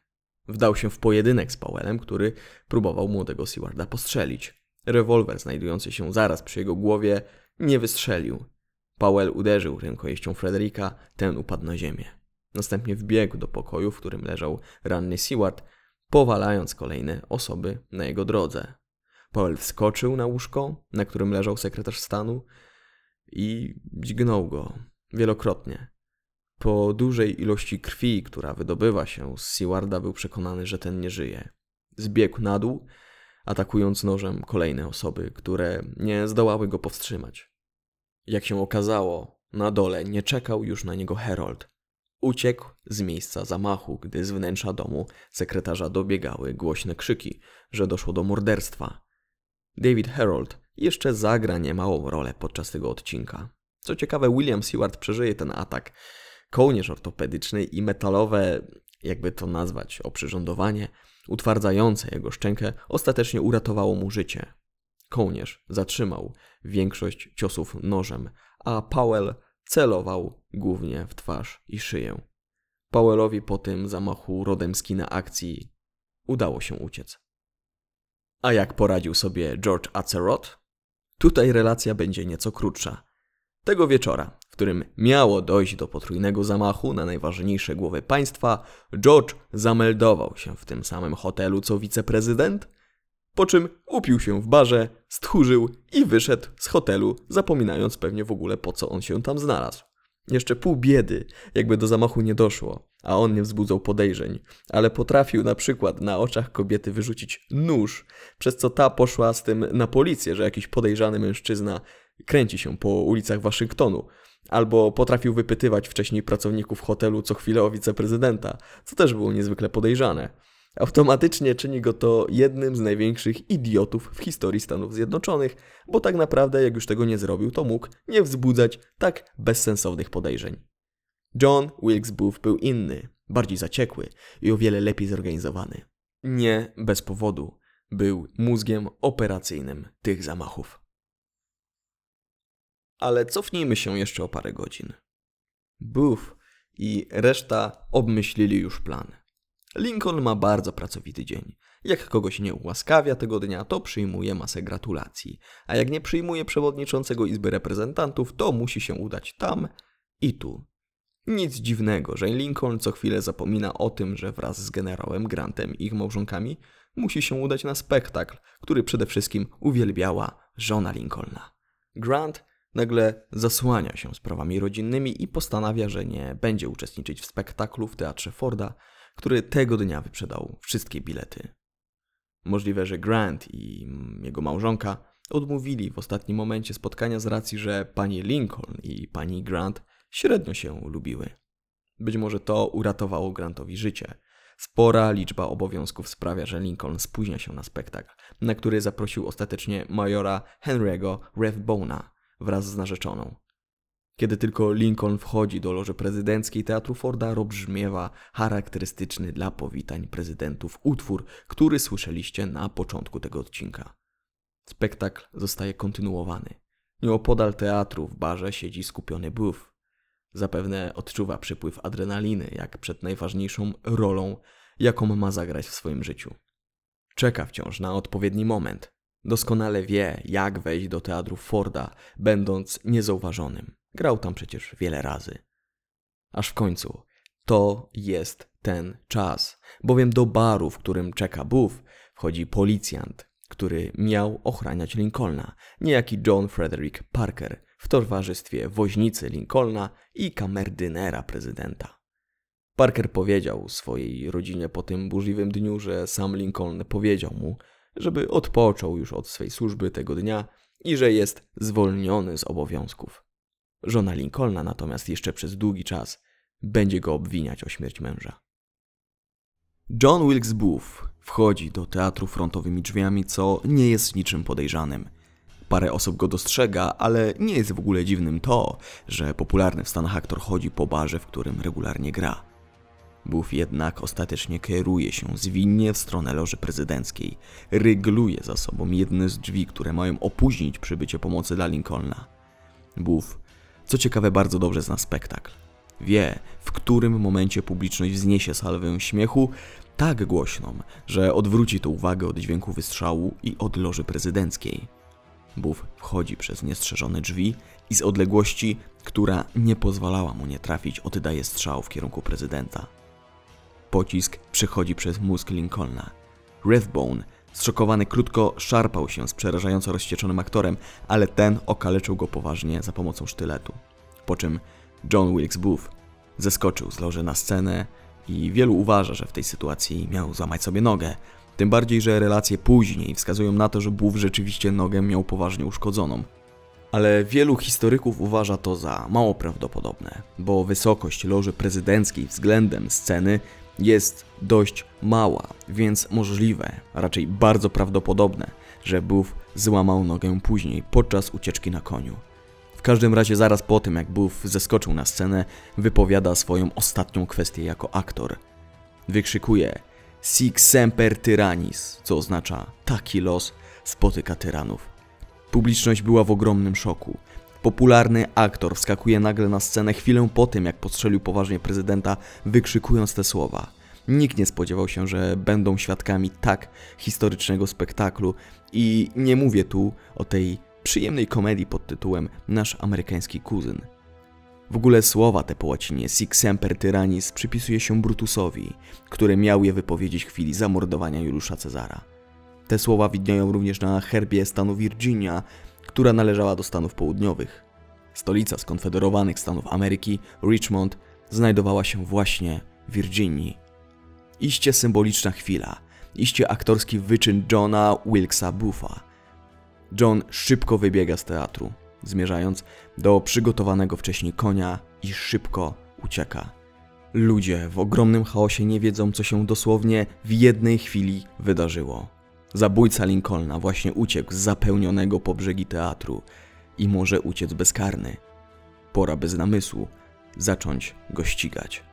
Wdał się w pojedynek z Powellem, który próbował młodego Sewarda postrzelić. Rewolwer znajdujący się zaraz przy jego głowie nie wystrzelił. Powell uderzył rękojeścią Frederika, ten upadł na ziemię. Następnie wbiegł do pokoju, w którym leżał ranny Seward, powalając kolejne osoby na jego drodze. Powell wskoczył na łóżko, na którym leżał sekretarz stanu i dźgnął go wielokrotnie. Po dużej ilości krwi, która wydobywa się z Sewarda, był przekonany, że ten nie żyje. Zbiegł na dół, atakując nożem kolejne osoby, które nie zdołały go powstrzymać. Jak się okazało, na dole nie czekał już na niego Herold. Uciekł z miejsca zamachu, gdy z wnętrza domu sekretarza dobiegały głośne krzyki, że doszło do morderstwa. David Herold jeszcze zagra niemałą rolę podczas tego odcinka. Co ciekawe, William Seward przeżyje ten atak. Kołnierz ortopedyczny i metalowe, jakby to nazwać, oprzyrządowanie, utwardzające jego szczękę, ostatecznie uratowało mu życie. Kołnierz zatrzymał większość ciosów nożem, a Powell celował głównie w twarz i szyję. Powellowi po tym zamachu rodem z kina akcji udało się uciec. A jak poradził sobie George Acerot? Tutaj relacja będzie nieco krótsza. Tego wieczora, w którym miało dojść do potrójnego zamachu na najważniejsze głowy państwa, George zameldował się w tym samym hotelu co wiceprezydent, po czym upił się w barze, stchórzył i wyszedł z hotelu, zapominając pewnie w ogóle po co on się tam znalazł. Jeszcze pół biedy, jakby do zamachu nie doszło, a on nie wzbudzał podejrzeń, ale potrafił na przykład na oczach kobiety wyrzucić nóż, przez co ta poszła z tym na policję, że jakiś podejrzany mężczyzna kręci się po ulicach Waszyngtonu. Albo potrafił wypytywać wcześniej pracowników hotelu co chwilę o wiceprezydenta, co też było niezwykle podejrzane. Automatycznie czyni go to jednym z największych idiotów w historii Stanów Zjednoczonych, bo tak naprawdę, jak już tego nie zrobił, to mógł nie wzbudzać tak bezsensownych podejrzeń. John Wilkes Booth był inny, bardziej zaciekły i o wiele lepiej zorganizowany. Nie bez powodu był mózgiem operacyjnym tych zamachów. Ale cofnijmy się jeszcze o parę godzin. Booth i reszta obmyślili już plan. Lincoln ma bardzo pracowity dzień. Jak kogoś nie ułaskawia tego dnia, to przyjmuje masę gratulacji, a jak nie przyjmuje przewodniczącego Izby Reprezentantów, to musi się udać tam i tu. Nic dziwnego, że Lincoln co chwilę zapomina o tym, że wraz z generałem Grantem i ich małżonkami musi się udać na spektakl, który przede wszystkim uwielbiała żona Lincolna. Grant nagle zasłania się sprawami rodzinnymi i postanawia, że nie będzie uczestniczyć w spektaklu w teatrze Forda, który tego dnia wyprzedał wszystkie bilety. Możliwe, że Grant i jego małżonka odmówili w ostatnim momencie spotkania z racji, że pani Lincoln i pani Grant średnio się lubiły. Być może to uratowało Grantowi życie. Spora liczba obowiązków sprawia, że Lincoln spóźnia się na spektakl, na który zaprosił ostatecznie majora Henry'ego Rathbona wraz z narzeczoną. Kiedy tylko Lincoln wchodzi do loży prezydenckiej Teatru Forda, rozbrzmiewa charakterystyczny dla powitań prezydentów utwór, który słyszeliście na początku tego odcinka. Spektakl zostaje kontynuowany. Nieopodal teatru w barze siedzi skupiony Booth. Zapewne odczuwa przypływ adrenaliny, jak przed najważniejszą rolą, jaką ma zagrać w swoim życiu. Czeka wciąż na odpowiedni moment. Doskonale wie, jak wejść do teatru Forda, będąc niezauważonym. Grał tam przecież wiele razy. Aż w końcu to jest ten czas, bowiem do baru, w którym czeka Booth, wchodzi policjant, który miał ochraniać Lincolna, niejaki John Frederick Parker, w towarzystwie woźnicy Lincolna i kamerdynera prezydenta. Parker powiedział swojej rodzinie po tym burzliwym dniu, że sam Lincoln powiedział mu, żeby odpoczął już od swej służby tego dnia i że jest zwolniony z obowiązków. Żona Lincolna natomiast jeszcze przez długi czas będzie go obwiniać o śmierć męża. John Wilkes Booth wchodzi do teatru frontowymi drzwiami, co nie jest niczym podejrzanym. Parę osób go dostrzega, ale nie jest w ogóle dziwnym to, że popularny w Stanach aktor chodzi po barze, w którym regularnie gra. Booth jednak ostatecznie kieruje się zwinnie w stronę loży prezydenckiej. Rygluje za sobą jedne z drzwi, które mają opóźnić przybycie pomocy dla Lincolna. Booth, co ciekawe, bardzo dobrze zna spektakl. Wie, w którym momencie publiczność wzniesie salwę śmiechu tak głośną, że odwróci to uwagę od dźwięku wystrzału i od loży prezydenckiej. Buf wchodzi przez niestrzeżone drzwi i z odległości, która nie pozwalała mu nie trafić, oddaje strzał w kierunku prezydenta. Pocisk przechodzi przez mózg Lincolna. Rathbone, zszokowany krótko, szarpał się z przerażająco rozścieczonym aktorem, ale ten okaleczył go poważnie za pomocą sztyletu. Po czym John Wilkes Booth zeskoczył z loży na scenę i wielu uważa, że w tej sytuacji miał złamać sobie nogę. Tym bardziej, że relacje później wskazują na to, że Booth rzeczywiście nogę miał poważnie uszkodzoną. Ale wielu historyków uważa to za mało prawdopodobne, bo wysokość loży prezydenckiej względem sceny jest dość mała, więc możliwe, a raczej bardzo prawdopodobne, że Booth złamał nogę później podczas ucieczki na koniu. W każdym razie zaraz po tym, jak Booth zeskoczył na scenę, wypowiada swoją ostatnią kwestię jako aktor. Wykrzykuje Sic semper tyrannis, co oznacza taki los spotyka tyranów. Publiczność była w ogromnym szoku. Popularny aktor wskakuje nagle na scenę chwilę po tym, jak postrzelił poważnie prezydenta, wykrzykując te słowa. Nikt nie spodziewał się, że będą świadkami tak historycznego spektaklu i nie mówię tu o tej przyjemnej komedii pod tytułem Nasz amerykański kuzyn. W ogóle słowa te po łacinie Sic Semper Tyrannis przypisuje się Brutusowi, który miał je wypowiedzieć w chwili zamordowania Juliusza Cezara. Te słowa widnieją również na herbie stanu Virginia, która należała do Stanów Południowych. Stolica skonfederowanych Stanów Ameryki, Richmond, znajdowała się właśnie w Virginii. Iście symboliczna chwila, iście aktorski wyczyn Johna Wilkesa Bootha – John szybko wybiega z teatru, zmierzając do przygotowanego wcześniej konia i szybko ucieka. Ludzie w ogromnym chaosie nie wiedzą, co się dosłownie w jednej chwili wydarzyło. Zabójca Lincolna właśnie uciekł z zapełnionego po brzegi teatru i może uciec bezkarny. Pora bez namysłu zacząć go ścigać.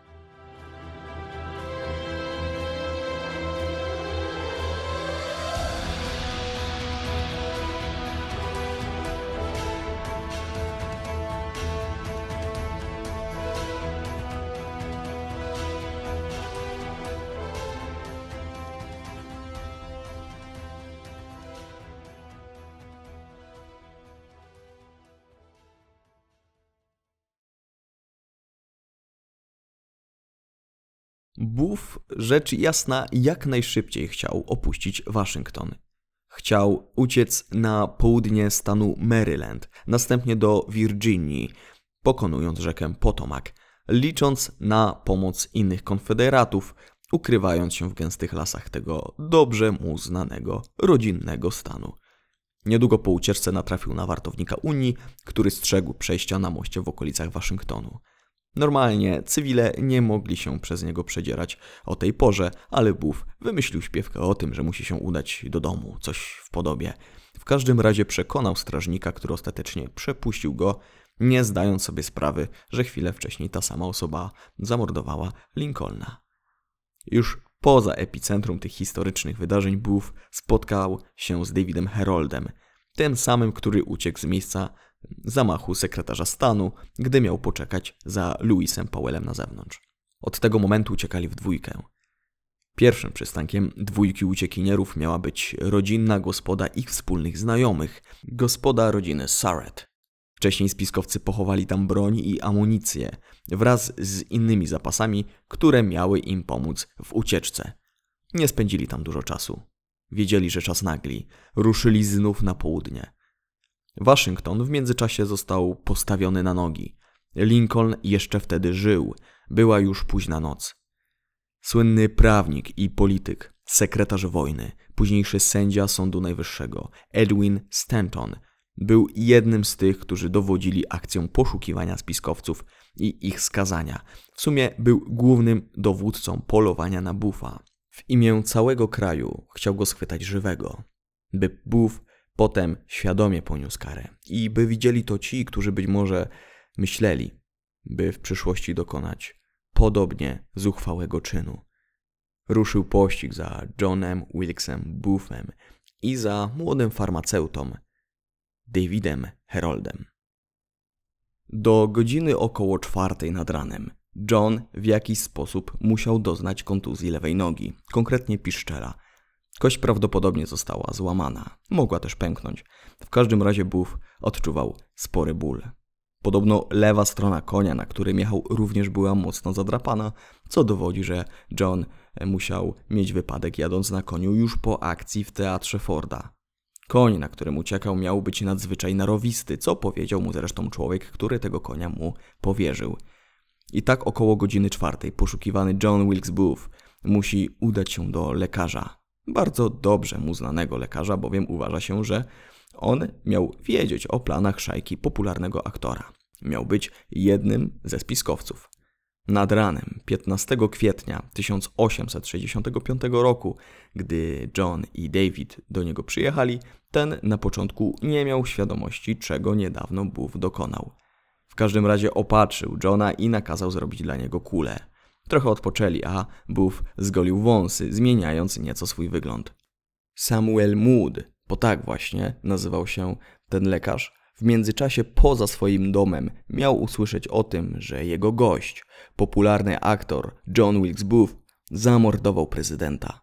Booth, rzecz jasna, jak najszybciej chciał opuścić Waszyngton. Chciał uciec na południe stanu Maryland, następnie do Virginii, pokonując rzekę Potomac, licząc na pomoc innych konfederatów, ukrywając się w gęstych lasach tego dobrze mu znanego rodzinnego stanu. Niedługo po ucieczce natrafił na wartownika Unii, który strzegł przejścia na moście w okolicach Waszyngtonu. Normalnie cywile nie mogli się przez niego przedzierać o tej porze, ale Buf wymyślił śpiewkę o tym, że musi się udać do domu, coś w podobie. W każdym razie przekonał strażnika, który ostatecznie przepuścił go, nie zdając sobie sprawy, że chwilę wcześniej ta sama osoba zamordowała Lincolna. Już poza epicentrum tych historycznych wydarzeń Booth spotkał się z Davidem Heroldem, tym samym, który uciekł z miejsca zamachu sekretarza stanu, gdy miał poczekać za Louisem Powellem na zewnątrz. Od tego momentu uciekali w dwójkę. Pierwszym przystankiem dwójki uciekinierów miała być rodzinna gospoda ich wspólnych znajomych, gospoda rodziny Surratt. Wcześniej spiskowcy pochowali tam broń i amunicję wraz z innymi zapasami, które miały im pomóc w ucieczce. Nie spędzili tam dużo czasu. Wiedzieli, że czas nagli. Ruszyli znów na południe. Waszyngton w międzyczasie został postawiony na nogi. Lincoln jeszcze wtedy żył, była już późna noc. Słynny prawnik i polityk, sekretarz wojny, późniejszy sędzia Sądu Najwyższego, Edwin Stanton, był jednym z tych, którzy dowodzili akcją poszukiwania spiskowców i ich skazania. W sumie był głównym dowódcą polowania na bufa. W imię całego kraju chciał go schwytać żywego, by buf potem świadomie poniósł karę i by widzieli to ci, którzy być może myśleli, by w przyszłości dokonać podobnie zuchwałego czynu. Ruszył pościg za Johnem Wilkesem Boofem i za młodym farmaceutą Davidem Heroldem. Do godziny około czwartej nad ranem John w jakiś sposób musiał doznać kontuzji lewej nogi, konkretnie piszczela. Kość prawdopodobnie została złamana, mogła też pęknąć. W każdym razie Booth odczuwał spory ból. Podobno lewa strona konia, na którym jechał, również była mocno zadrapana, co dowodzi, że John musiał mieć wypadek jadąc na koniu już po akcji w teatrze Forda. Koń, na którym uciekał, miał być nadzwyczaj narowisty, co powiedział mu zresztą człowiek, który tego konia mu powierzył. I tak około godziny czwartej poszukiwany John Wilkes Booth musi udać się do lekarza. Bardzo dobrze mu znanego lekarza, bowiem uważa się, że on miał wiedzieć o planach szajki popularnego aktora. Miał być jednym ze spiskowców. Nad ranem 15 kwietnia 1865 roku, gdy John i David do niego przyjechali, ten na początku nie miał świadomości, czego niedawno Booth dokonał. W każdym razie opatrzył Johna i nakazał zrobić dla niego kulę. Trochę odpoczęli, a Booth zgolił wąsy, zmieniając nieco swój wygląd. Samuel Mood, bo tak właśnie nazywał się ten lekarz, w międzyczasie poza swoim domem miał usłyszeć o tym, że jego gość, popularny aktor John Wilkes Booth, zamordował prezydenta.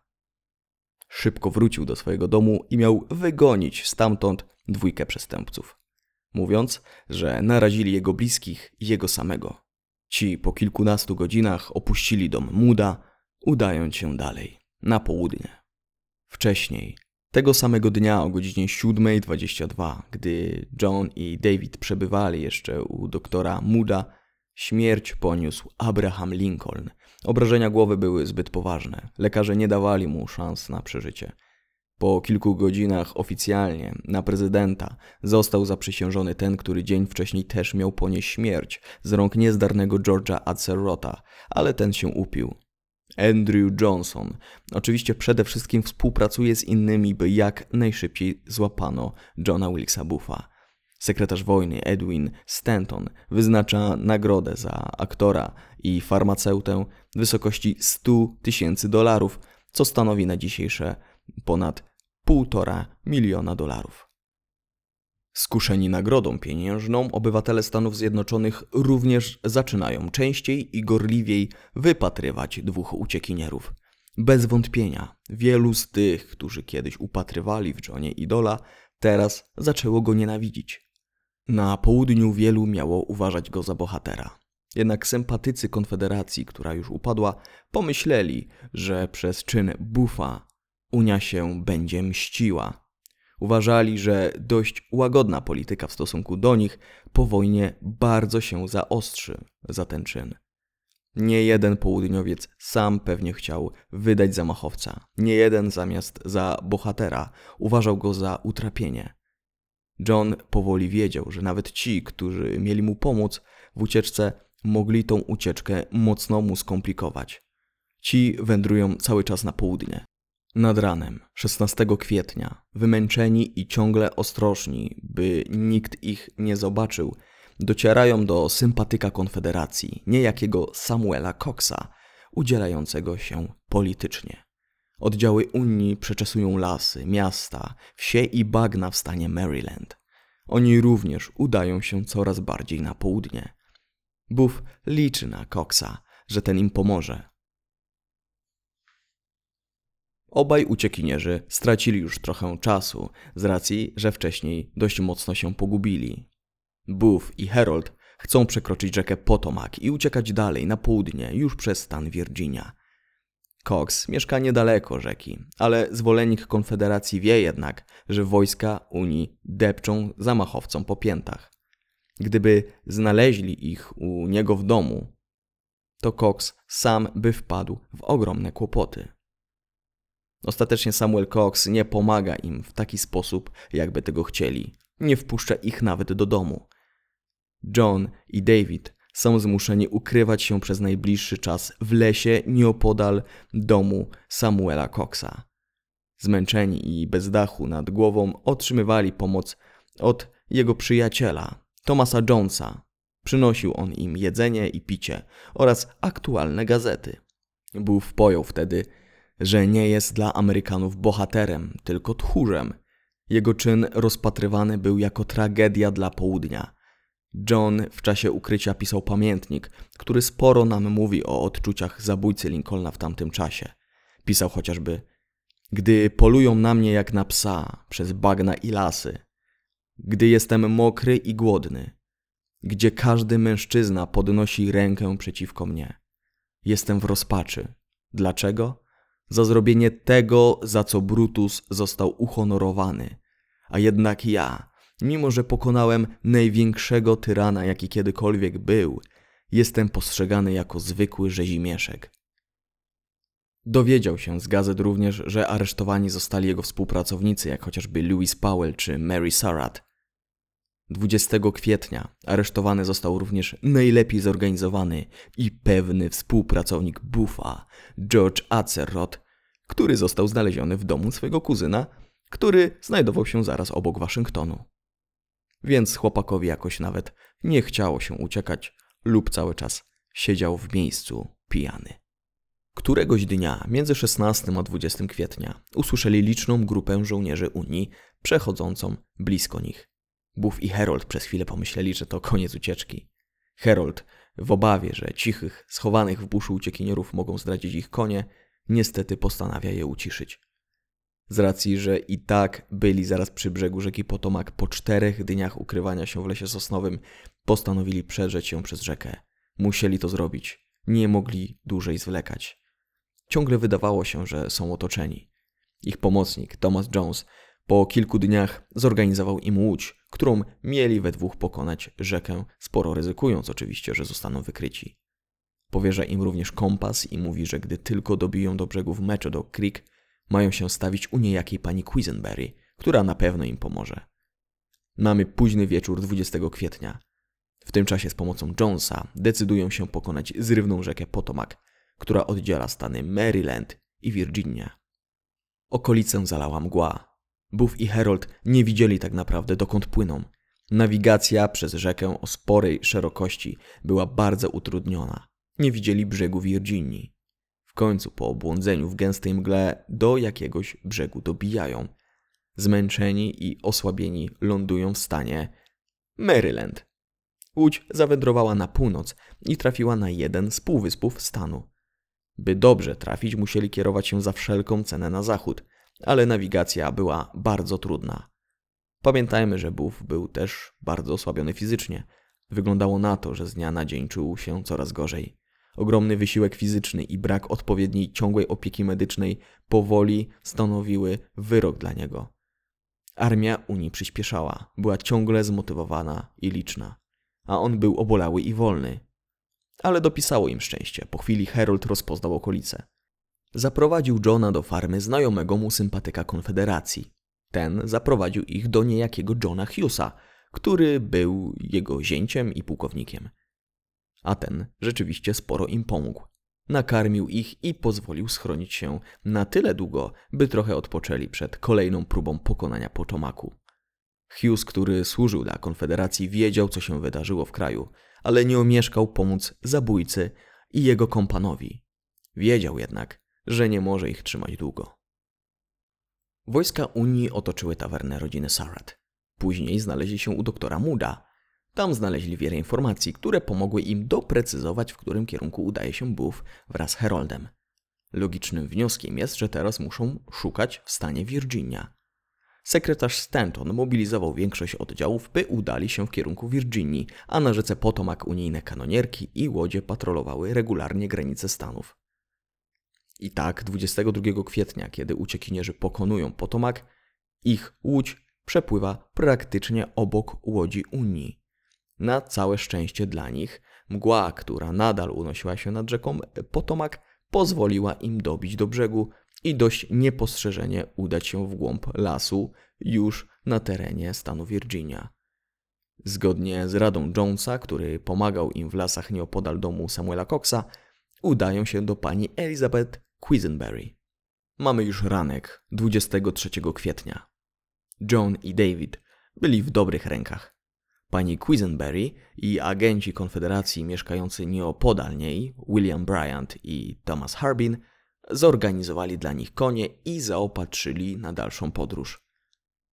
Szybko wrócił do swojego domu i miał wygonić stamtąd dwójkę przestępców, mówiąc, że narazili jego bliskich i jego samego. Ci po kilkunastu godzinach opuścili dom Muda, udając się dalej, na południe. Wcześniej tego samego dnia o godzinie 7.22, gdy John i David przebywali jeszcze u doktora Mooda, śmierć poniósł Abraham Lincoln. Obrażenia głowy były zbyt poważne. Lekarze nie dawali mu szans na przeżycie. Po kilku godzinach oficjalnie na prezydenta został zaprzysiężony ten, który dzień wcześniej też miał ponieść śmierć z rąk niezdarnego George'a Atzelrota, ale ten się upił. Andrew Johnson. Oczywiście przede wszystkim współpracuje z innymi, by jak najszybciej złapano Johna Wilkesa Buffa. Sekretarz wojny Edwin Stanton wyznacza nagrodę za aktora i farmaceutę w wysokości 100 tysięcy dolarów, co stanowi na dzisiejsze ponad 1,5 miliona dolarów. Skuszeni nagrodą pieniężną, obywatele Stanów Zjednoczonych również zaczynają częściej i gorliwiej wypatrywać dwóch uciekinierów. Bez wątpienia, wielu z tych, którzy kiedyś upatrywali w Johnie idola, teraz zaczęło go nienawidzić. Na południu wielu miało uważać go za bohatera. Jednak sympatycy Konfederacji, która już upadła, pomyśleli, że przez czyn Buffa Unia się będzie mściła Uważali, że dość łagodna polityka w stosunku do nich po wojnie bardzo się zaostrzy za ten czyn. Nie jeden południowiec sam pewnie chciał wydać zamachowca. Nie jeden zamiast za bohatera uważał go za utrapienie. John powoli wiedział, że nawet ci, którzy mieli mu pomóc w ucieczce, mogli tą ucieczkę mocno mu skomplikować. Ci wędrują cały czas na południe. Nad ranem 16 kwietnia, wymęczeni i ciągle ostrożni, by nikt ich nie zobaczył, docierają do sympatyka Konfederacji, niejakiego Samuela Coxa, udzielającego się politycznie. Oddziały Unii przeczesują lasy, miasta, wsie i bagna w stanie Maryland. Oni również udają się coraz bardziej na południe. Buff liczy na Coxa, że ten im pomoże, Obaj uciekinierzy stracili już trochę czasu z racji, że wcześniej dość mocno się pogubili. Booth i Harold chcą przekroczyć rzekę Potomac i uciekać dalej na południe, już przez stan Virginia. Cox mieszka niedaleko rzeki, ale zwolennik Konfederacji wie jednak, że wojska Unii depczą zamachowcom po piętach. Gdyby znaleźli ich u niego w domu, to Cox sam by wpadł w ogromne kłopoty. Ostatecznie Samuel Cox nie pomaga im w taki sposób, jakby tego chcieli. Nie wpuszcza ich nawet do domu. John i David są zmuszeni ukrywać się przez najbliższy czas w lesie nieopodal domu Samuela Coxa. Zmęczeni i bez dachu nad głową otrzymywali pomoc od jego przyjaciela, Thomasa Jonesa. Przynosił on im jedzenie i picie oraz aktualne gazety. Buf pojął wtedy, że nie jest dla Amerykanów bohaterem, tylko tchórzem. Jego czyn rozpatrywany był jako tragedia dla południa – John w czasie ukrycia pisał pamiętnik, który sporo nam mówi o odczuciach zabójcy Lincolna w tamtym czasie. Pisał chociażby: Gdy polują na mnie jak na psa przez bagna i lasy, gdy jestem mokry i głodny, gdzie każdy mężczyzna podnosi rękę przeciwko mnie. Jestem w rozpaczy. Dlaczego? Za zrobienie tego, za co Brutus został uhonorowany. A jednak ja, Mimo, że pokonałem największego tyrana, jaki kiedykolwiek był, jestem postrzegany jako zwykły rzezimieszek. Dowiedział się z gazet również, że aresztowani zostali jego współpracownicy, jak chociażby Louis Powell czy Mary Surratt. 20 kwietnia aresztowany został również najlepiej zorganizowany i pewny współpracownik Buffa, George Acerrot, który został znaleziony w domu swojego kuzyna, który znajdował się zaraz obok Waszyngtonu więc chłopakowi jakoś nawet nie chciało się uciekać lub cały czas siedział w miejscu pijany. Któregoś dnia, między 16 a 20 kwietnia, usłyszeli liczną grupę żołnierzy Unii przechodzącą blisko nich. Buff i Herold przez chwilę pomyśleli, że to koniec ucieczki. Herold, w obawie, że cichych, schowanych w buszu uciekinierów mogą zdradzić ich konie, niestety postanawia je uciszyć z racji, że i tak byli zaraz przy brzegu rzeki Potomak po czterech dniach ukrywania się w lesie sosnowym, postanowili przedrzeć się przez rzekę. Musieli to zrobić. Nie mogli dłużej zwlekać. Ciągle wydawało się, że są otoczeni. Ich pomocnik, Thomas Jones, po kilku dniach zorganizował im łódź, którą mieli we dwóch pokonać rzekę, sporo ryzykując oczywiście, że zostaną wykryci. Powierza im również kompas i mówi, że gdy tylko dobiją do brzegów Metchodock Creek, mają się stawić u niejakiej pani Quisenberry, która na pewno im pomoże. Mamy późny wieczór 20 kwietnia. W tym czasie z pomocą Jonesa decydują się pokonać zrywną rzekę Potomac, która oddziela stany Maryland i Virginia. Okolicę zalała mgła. Buff i Harold nie widzieli tak naprawdę dokąd płyną. Nawigacja przez rzekę o sporej szerokości była bardzo utrudniona. Nie widzieli brzegu Virginii. W końcu po obłądzeniu w gęstej mgle do jakiegoś brzegu dobijają. Zmęczeni i osłabieni lądują w stanie Maryland. Łódź zawędrowała na północ i trafiła na jeden z półwyspów stanu. By dobrze trafić, musieli kierować się za wszelką cenę na zachód, ale nawigacja była bardzo trudna. Pamiętajmy, że Buff był też bardzo osłabiony fizycznie. Wyglądało na to, że z dnia na dzień czuł się coraz gorzej. Ogromny wysiłek fizyczny i brak odpowiedniej ciągłej opieki medycznej powoli stanowiły wyrok dla niego. Armia Unii przyspieszała, była ciągle zmotywowana i liczna, a on był obolały i wolny. Ale dopisało im szczęście. Po chwili Harold rozpoznał okolice. Zaprowadził Johna do farmy znajomego mu sympatyka Konfederacji. Ten zaprowadził ich do niejakiego Johna Hughesa, który był jego zięciem i pułkownikiem a ten rzeczywiście sporo im pomógł. Nakarmił ich i pozwolił schronić się na tyle długo, by trochę odpoczęli przed kolejną próbą pokonania Potomaku. Hughes, który służył dla Konfederacji, wiedział, co się wydarzyło w kraju, ale nie omieszkał pomóc zabójcy i jego kompanowi. Wiedział jednak, że nie może ich trzymać długo. Wojska Unii otoczyły tawernę rodziny Sarat. Później znaleźli się u doktora Muda, tam znaleźli wiele informacji, które pomogły im doprecyzować, w którym kierunku udaje się Buff wraz z Heroldem. Logicznym wnioskiem jest, że teraz muszą szukać w stanie Virginia. Sekretarz Stanton mobilizował większość oddziałów, by udali się w kierunku Virginii, a na rzece Potomac unijne kanonierki i łodzie patrolowały regularnie granice Stanów. I tak 22 kwietnia, kiedy uciekinierzy pokonują Potomak, ich łódź przepływa praktycznie obok łodzi Unii. Na całe szczęście dla nich, mgła, która nadal unosiła się nad rzeką Potomak, pozwoliła im dobić do brzegu i dość niepostrzeżenie udać się w głąb lasu już na terenie stanu Virginia. Zgodnie z radą Jonesa, który pomagał im w lasach nieopodal domu Samuela Coxa, udają się do pani Elizabeth Quisenberry. Mamy już ranek 23 kwietnia. John i David byli w dobrych rękach. Pani Quisenberry i agenci Konfederacji mieszkający nieopodal niej, William Bryant i Thomas Harbin, zorganizowali dla nich konie i zaopatrzyli na dalszą podróż.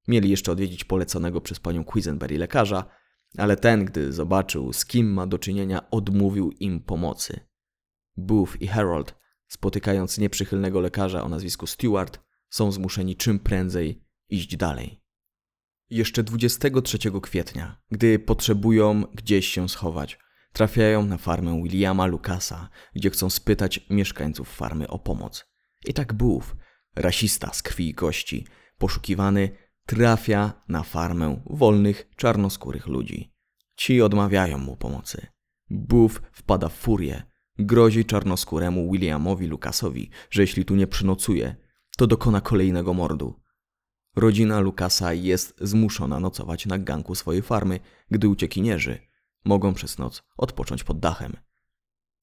Mieli jeszcze odwiedzić poleconego przez panią Quisenberry lekarza, ale ten, gdy zobaczył, z kim ma do czynienia, odmówił im pomocy. Booth i Harold, spotykając nieprzychylnego lekarza o nazwisku Stewart, są zmuszeni czym prędzej iść dalej. Jeszcze 23 kwietnia, gdy potrzebują gdzieś się schować, trafiają na farmę Williama Lucasa, gdzie chcą spytać mieszkańców farmy o pomoc. I tak Booth, rasista z krwi i kości, poszukiwany, trafia na farmę wolnych, czarnoskórych ludzi. Ci odmawiają mu pomocy. Booth wpada w furię, grozi czarnoskóremu Williamowi Lucasowi, że jeśli tu nie przynocuje, to dokona kolejnego mordu. Rodzina Lucasa jest zmuszona nocować na ganku swojej farmy, gdy uciekinierzy mogą przez noc odpocząć pod dachem.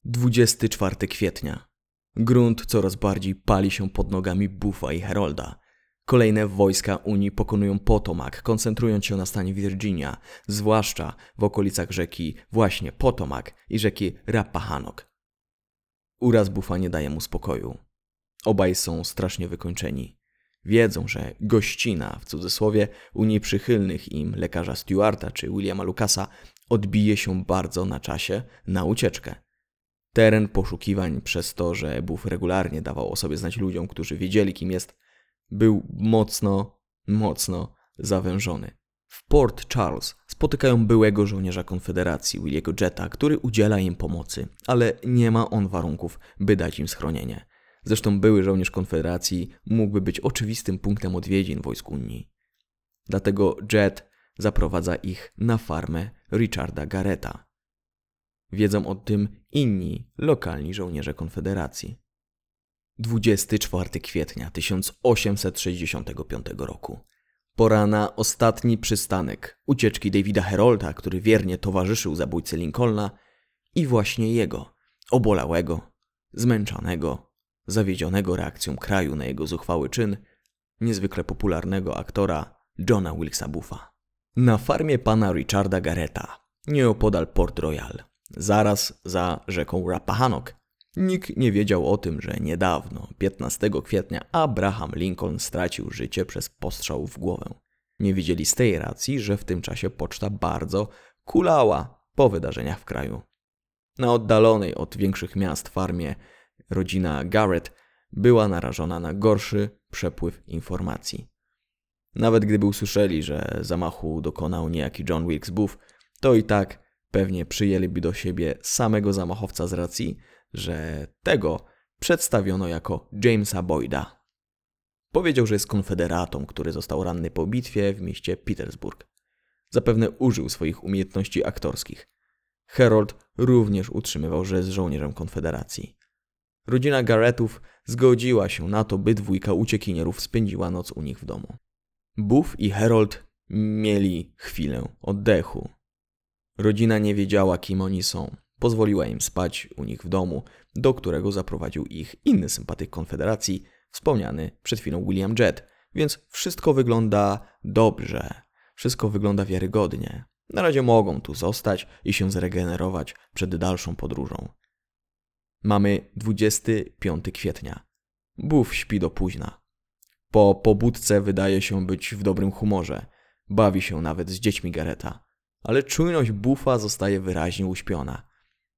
24 kwietnia. Grunt coraz bardziej pali się pod nogami Buffa i Herolda. Kolejne wojska Unii pokonują Potomac, koncentrując się na stanie Virginia, zwłaszcza w okolicach rzeki właśnie Potomac i rzeki Rappahannock. Uraz Buffa nie daje mu spokoju. Obaj są strasznie wykończeni. Wiedzą, że gościna, w cudzysłowie, Unii przychylnych im lekarza Stewarta czy Williama Lucasa odbije się bardzo na czasie na ucieczkę. Teren poszukiwań przez to, że Buff regularnie dawał o sobie znać ludziom, którzy wiedzieli kim jest, był mocno, mocno zawężony. W Port Charles spotykają byłego żołnierza Konfederacji, Williego Jetta, który udziela im pomocy, ale nie ma on warunków, by dać im schronienie. Zresztą były żołnierz Konfederacji mógłby być oczywistym punktem odwiedzin wojsk Unii. Dlatego Jet zaprowadza ich na farmę Richarda Garreta. Wiedzą o tym inni lokalni żołnierze Konfederacji. 24 kwietnia 1865 roku. Pora na ostatni przystanek ucieczki Davida Herolda, który wiernie towarzyszył zabójcy Lincolna i właśnie jego, obolałego, zmęczonego, zawiedzionego reakcją kraju na jego zuchwały czyn, niezwykle popularnego aktora Johna Wilkesa Buffa. Na farmie pana Richarda Garreta, nieopodal Port Royal, zaraz za rzeką Rappahannock, nikt nie wiedział o tym, że niedawno, 15 kwietnia, Abraham Lincoln stracił życie przez postrzał w głowę. Nie wiedzieli z tej racji, że w tym czasie poczta bardzo kulała po wydarzeniach w kraju. Na oddalonej od większych miast farmie rodzina Garrett była narażona na gorszy przepływ informacji. Nawet gdyby usłyszeli, że zamachu dokonał niejaki John Wilkes Booth, to i tak pewnie przyjęliby do siebie samego zamachowca z racji, że tego przedstawiono jako Jamesa Boyda. Powiedział, że jest konfederatą, który został ranny po bitwie w mieście Petersburg. Zapewne użył swoich umiejętności aktorskich. Harold również utrzymywał, że jest żołnierzem konfederacji. Rodzina Garrettów zgodziła się na to, by dwójka uciekinierów spędziła noc u nich w domu. Buff i Harold mieli chwilę oddechu. Rodzina nie wiedziała, kim oni są. Pozwoliła im spać u nich w domu, do którego zaprowadził ich inny sympatyk Konfederacji, wspomniany przed chwilą William Jett, więc wszystko wygląda dobrze, wszystko wygląda wiarygodnie. Na razie mogą tu zostać i się zregenerować przed dalszą podróżą. Mamy 25 kwietnia. Buff śpi do późna. Po pobudce wydaje się być w dobrym humorze. Bawi się nawet z dziećmi Gareta. Ale czujność Buffa zostaje wyraźnie uśpiona.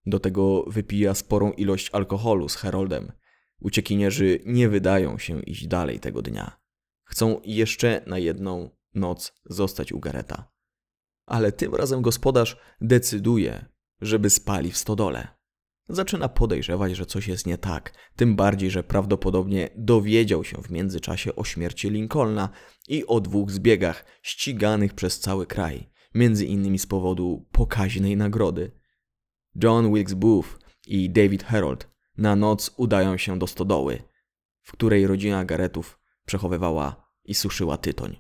Do tego wypija sporą ilość alkoholu z Haroldem. Uciekinierzy nie wydają się iść dalej tego dnia. Chcą jeszcze na jedną noc zostać u Gareta. Ale tym razem gospodarz decyduje, żeby spali w stodole. Zaczyna podejrzewać, że coś jest nie tak, tym bardziej, że prawdopodobnie dowiedział się w międzyczasie o śmierci Lincolna i o dwóch zbiegach ściganych przez cały kraj, między innymi z powodu pokaźnej nagrody. John Wilkes Booth i David Harold na noc udają się do stodoły, w której rodzina Garretów przechowywała i suszyła tytoń.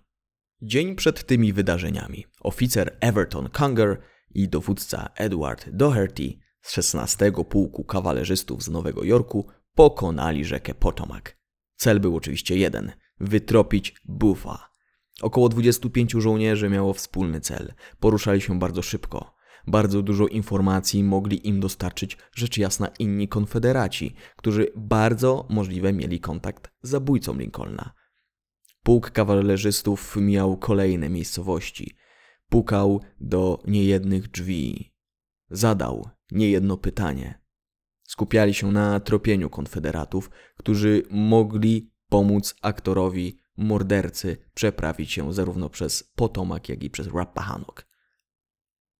Dzień przed tymi wydarzeniami oficer Everton Conger i dowódca Edward Doherty z 16 Pułku Kawalerzystów z Nowego Jorku pokonali rzekę Potomac. Cel był oczywiście jeden – wytropić Buffa. Około 25 żołnierzy miało wspólny cel. Poruszali się bardzo szybko. Bardzo dużo informacji mogli im dostarczyć rzecz jasna inni konfederaci, którzy bardzo możliwe mieli kontakt z zabójcą Lincolna. Pułk kawalerzystów miał kolejne miejscowości. Pukał do niejednych drzwi. Zadał niejedno pytanie. Skupiali się na tropieniu konfederatów, którzy mogli pomóc aktorowi mordercy przeprawić się zarówno przez Potomac, jak i przez Rappahannock.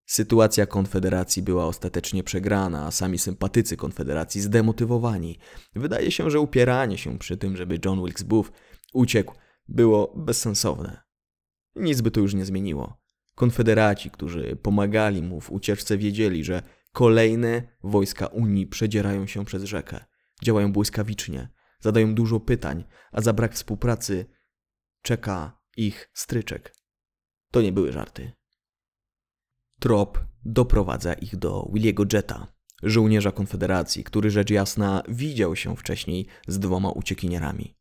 Sytuacja Konfederacji była ostatecznie przegrana, a sami sympatycy Konfederacji zdemotywowani. Wydaje się, że upieranie się przy tym, żeby John Wilkes Booth uciekł, było bezsensowne. Nic by to już nie zmieniło. Konfederaci, którzy pomagali mu w ucieczce, wiedzieli, że kolejne wojska Unii przedzierają się przez rzekę. Działają błyskawicznie, zadają dużo pytań, a za brak współpracy czeka ich stryczek. To nie były żarty. Trop doprowadza ich do Williego Jetta, żołnierza Konfederacji, który rzecz jasna widział się wcześniej z dwoma uciekinierami.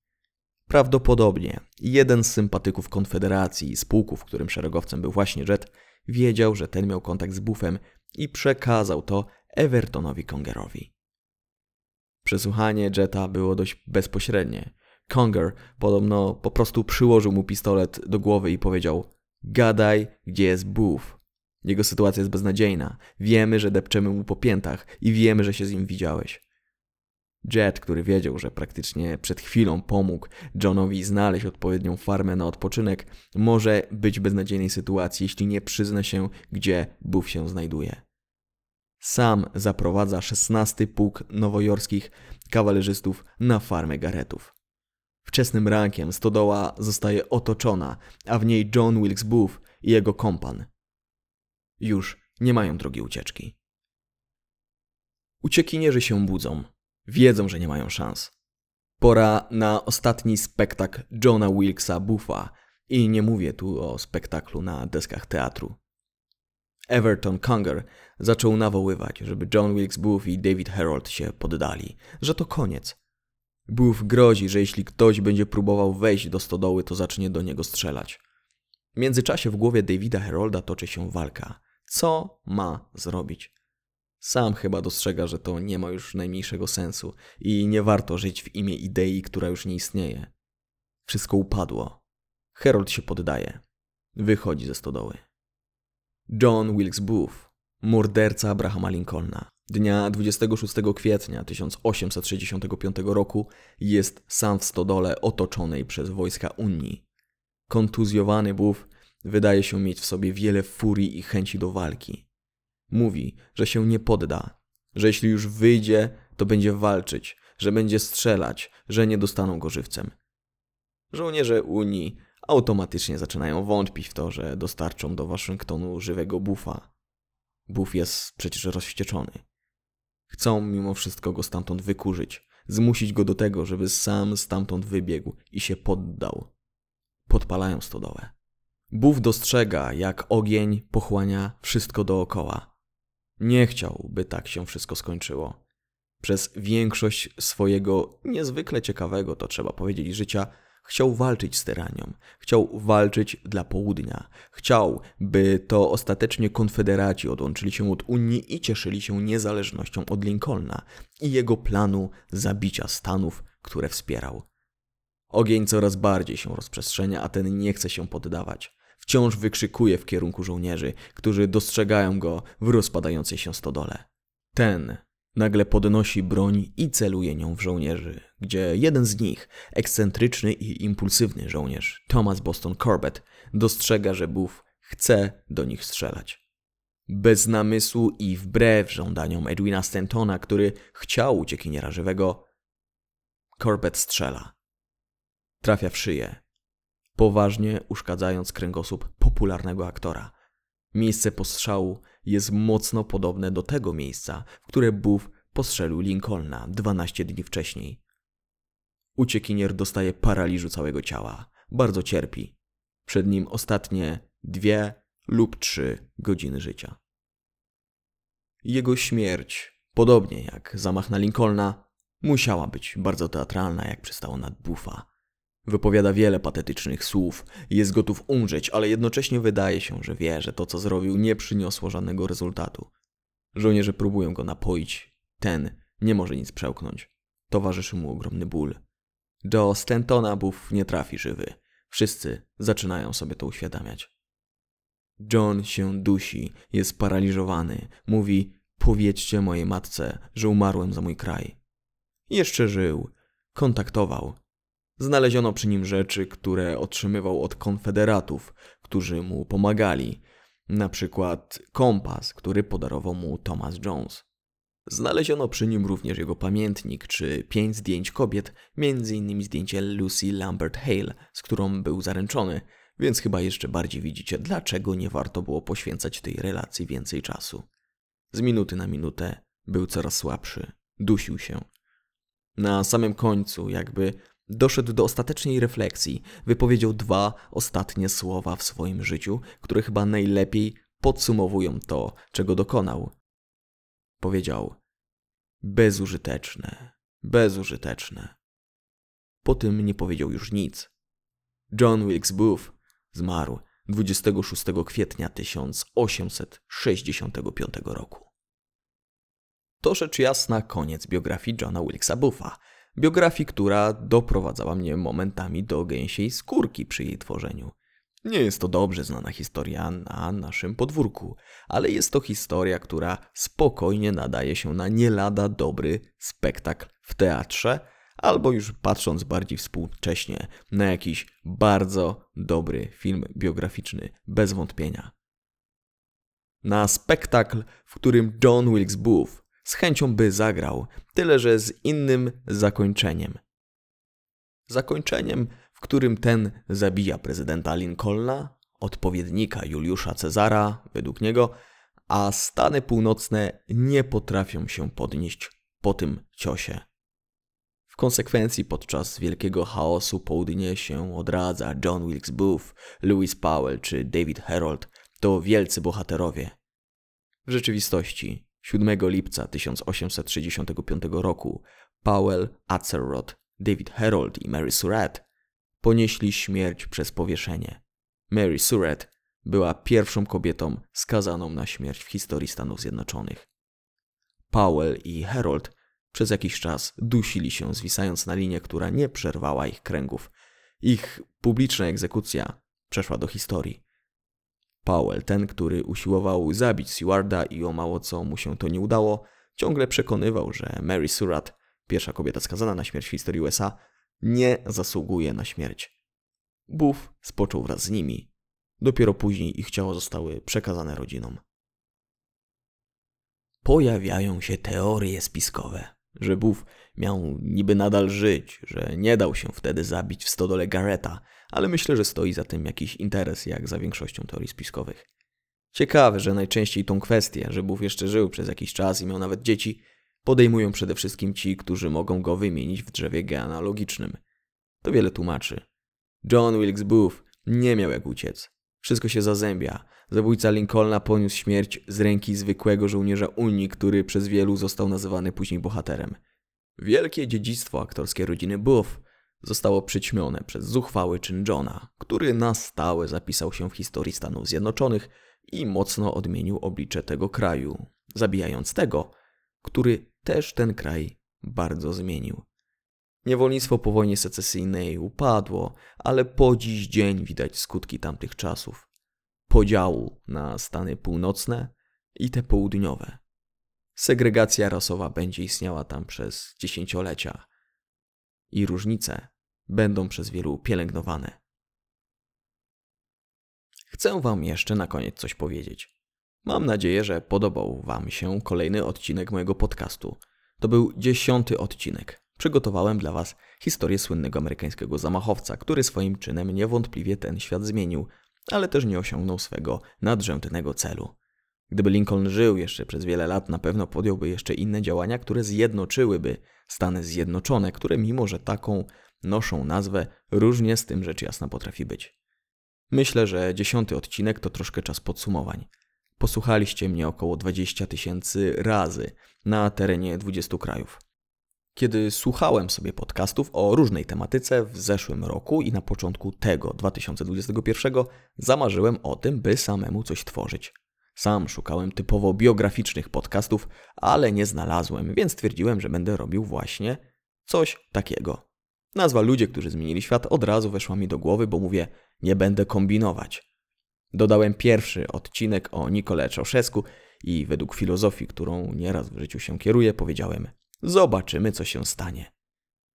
Prawdopodobnie jeden z sympatyków Konfederacji z pułku, w którym szeregowcem był właśnie Jet, wiedział, że ten miał kontakt z Buffem i przekazał to Evertonowi Congerowi. Przesłuchanie Jetta było dość bezpośrednie. Conger podobno po prostu przyłożył mu pistolet do głowy i powiedział: Gadaj, gdzie jest Buff. Jego sytuacja jest beznadziejna. Wiemy, że depczemy mu po piętach i wiemy, że się z nim widziałeś. Jet, który wiedział, że praktycznie przed chwilą pomógł Johnowi znaleźć odpowiednią farmę na odpoczynek, może być w beznadziejnej sytuacji, jeśli nie przyzna się, gdzie Buff się znajduje. Sam zaprowadza szesnasty pułk nowojorskich kawalerzystów na farmę Garetów. Wczesnym rankiem stodoła zostaje otoczona, a w niej John Wilkes Booth i jego kompan. Już nie mają drogi ucieczki. Uciekinierzy się budzą. Wiedzą, że nie mają szans. Pora na ostatni spektakl Johna Wilkesa Buffa i nie mówię tu o spektaklu na deskach teatru. Everton Conger zaczął nawoływać, żeby John Wilkes Booth i David Harold się poddali, że to koniec. Booth grozi, że jeśli ktoś będzie próbował wejść do stodoły, to zacznie do niego strzelać. W międzyczasie w głowie Davida Harolda toczy się walka. Co ma zrobić? Sam chyba dostrzega, że to nie ma już najmniejszego sensu i nie warto żyć w imię idei, która już nie istnieje. Wszystko upadło. Harold się poddaje. Wychodzi ze stodoły. John Wilkes Booth, morderca Abrahama Lincolna, dnia 26 kwietnia 1865 roku jest sam w stodole otoczonej przez wojska Unii. Kontuzjowany Booth wydaje się mieć w sobie wiele furii i chęci do walki. Mówi, że się nie podda, że jeśli już wyjdzie, to będzie walczyć, że będzie strzelać, że nie dostaną go żywcem. Żołnierze Unii automatycznie zaczynają wątpić w to, że dostarczą do Waszyngtonu żywego bufa. Buf jest przecież rozwścieczony. Chcą mimo wszystko go stamtąd wykurzyć, zmusić go do tego, żeby sam stamtąd wybiegł i się poddał. Podpalają stodołę. Buf dostrzega, jak ogień pochłania wszystko dookoła. Nie chciał, by tak się wszystko skończyło. Przez większość swojego niezwykle ciekawego, to trzeba powiedzieć, życia chciał walczyć z tyranią, chciał walczyć dla południa, chciał, by to ostatecznie konfederaci odłączyli się od Unii i cieszyli się niezależnością od Lincolna i jego planu zabicia Stanów, które wspierał. Ogień coraz bardziej się rozprzestrzenia, a ten nie chce się poddawać wciąż wykrzykuje w kierunku żołnierzy, którzy dostrzegają go w rozpadającej się stodole. Ten nagle podnosi broń i celuje nią w żołnierzy, gdzie jeden z nich, ekscentryczny i impulsywny żołnierz, Thomas Boston Corbett, dostrzega, że Booth chce do nich strzelać. Bez namysłu i wbrew żądaniom Edwina Stantona, który chciał uciekiniera żywego, Corbett strzela. Trafia w szyję, poważnie uszkadzając kręgosłup popularnego aktora. Miejsce postrzału jest mocno podobne do tego miejsca, w które Booth postrzelił Lincolna 12 dni wcześniej. Uciekinier dostaje paraliżu całego ciała, bardzo cierpi. Przed nim ostatnie dwie lub trzy godziny życia. Jego śmierć, podobnie jak zamach na Lincolna, musiała być bardzo teatralna, jak przystało nad Buffa. Wypowiada wiele patetycznych słów, jest gotów umrzeć, ale jednocześnie wydaje się, że wie, że to, co zrobił, nie przyniosło żadnego rezultatu. Żołnierze próbują go napoić. Ten nie może nic przełknąć. Towarzyszy mu ogromny ból. Do Stentona Buff nie trafi żywy. Wszyscy zaczynają sobie to uświadamiać. John się dusi, jest sparaliżowany. Mówi: Powiedzcie mojej matce, że umarłem za mój kraj. Jeszcze żył, kontaktował. Znaleziono przy nim rzeczy, które otrzymywał od konfederatów, którzy mu pomagali, na przykład kompas, który podarował mu Thomas Jones. Znaleziono przy nim również jego pamiętnik czy pięć zdjęć kobiet, innymi zdjęcie Lucy Lambert Hale, z którą był zaręczony, więc chyba jeszcze bardziej widzicie, dlaczego nie warto było poświęcać tej relacji więcej czasu. Z minuty na minutę był coraz słabszy, dusił się. Na samym końcu, jakby doszedł do ostatecznej refleksji, wypowiedział dwa ostatnie słowa w swoim życiu, które chyba najlepiej podsumowują to, czego dokonał. Powiedział: Bezużyteczne, bezużyteczne. Po tym nie powiedział już nic. John Wilkes Booth zmarł 26 kwietnia 1865 roku. To rzecz jasna koniec biografii Johna Wilkesa Bootha. Biografii, która doprowadzała mnie momentami do gęsiej skórki przy jej tworzeniu. Nie jest to dobrze znana historia na naszym podwórku, ale jest to historia, która spokojnie nadaje się na nie lada dobry spektakl w teatrze, albo już patrząc bardziej współcześnie, na jakiś bardzo dobry film biograficzny, bez wątpienia. Na spektakl, w którym John Wilkes Booth z chęcią by zagrał, tyle że z innym zakończeniem. Zakończeniem, w którym ten zabija prezydenta Lincolna, odpowiednika Juliusza Cezara, według niego, a Stany Północne nie potrafią się podnieść po tym ciosie. W konsekwencji podczas wielkiego chaosu południe się odradza John Wilkes Booth, Lewis Powell czy David Herold to wielcy bohaterowie. W rzeczywistości 7 lipca 1865 roku Powell Atzelrod, David Herold i Mary Surratt ponieśli śmierć przez powieszenie. Mary Surratt była pierwszą kobietą skazaną na śmierć w historii Stanów Zjednoczonych. Powell i Herold przez jakiś czas dusili się, zwisając na linię, która nie przerwała ich kręgów. Ich publiczna egzekucja przeszła do historii. Powell, ten, który usiłował zabić Sewarda i o mało co mu się to nie udało, ciągle przekonywał, że Mary Surratt, pierwsza kobieta skazana na śmierć w historii USA, nie zasługuje na śmierć. Buff spoczął wraz z nimi. Dopiero później ich ciała zostały przekazane rodzinom. Pojawiają się teorie spiskowe, że Buff miał niby nadal żyć, że nie dał się wtedy zabić w stodole Garreta, ale myślę, że stoi za tym jakiś interes, jak za większością teorii spiskowych. Ciekawe, że najczęściej tą kwestię, że Buff jeszcze żył przez jakiś czas i miał nawet dzieci, podejmują przede wszystkim ci, którzy mogą go wymienić w drzewie genealogicznym. To wiele tłumaczy. John Wilkes Booth nie miał jak uciec. Wszystko się zazębia. Zabójca Lincolna poniósł śmierć z ręki zwykłego żołnierza Unii, który przez wielu został nazywany później bohaterem. Wielkie dziedzictwo aktorskie rodziny Booth zostało przyćmione przez zuchwały czyn Johna, który na stałe zapisał się w historii Stanów Zjednoczonych i mocno odmienił oblicze tego kraju, zabijając tego, który też ten kraj bardzo zmienił. Niewolnictwo po wojnie secesyjnej upadło, ale po dziś dzień widać skutki tamtych czasów. Podziału na Stany Północne i te południowe. Segregacja rasowa będzie istniała tam przez dziesięciolecia i różnice będą przez wielu pielęgnowane. Chcę Wam jeszcze na koniec coś powiedzieć. Mam nadzieję, że podobał Wam się kolejny odcinek mojego podcastu. To był dziesiąty odcinek. Przygotowałem dla Was historię słynnego amerykańskiego zamachowca, który swoim czynem niewątpliwie ten świat zmienił, ale też nie osiągnął swego nadrzędnego celu. Gdyby Lincoln żył jeszcze przez wiele lat, na pewno podjąłby jeszcze inne działania, które zjednoczyłyby Stany Zjednoczone, które mimo, że taką noszą nazwę, różnie z tym rzecz jasna potrafi być. Myślę, że dziesiąty odcinek to troszkę czas podsumowań. Posłuchaliście mnie około 20 tysięcy razy na terenie 20 krajów. Kiedy słuchałem sobie podcastów o różnej tematyce w zeszłym roku i na początku tego 2021, zamarzyłem o tym, by samemu coś tworzyć. Sam szukałem typowo biograficznych podcastów, ale nie znalazłem, więc stwierdziłem, że będę robił właśnie coś takiego. Nazwa Ludzie, którzy zmienili świat od razu weszła mi do głowy, bo mówię, nie będę kombinować. Dodałem pierwszy odcinek o Nikole Czauszesku i według filozofii, którą nieraz w życiu się kieruję, powiedziałem: Zobaczymy, co się stanie.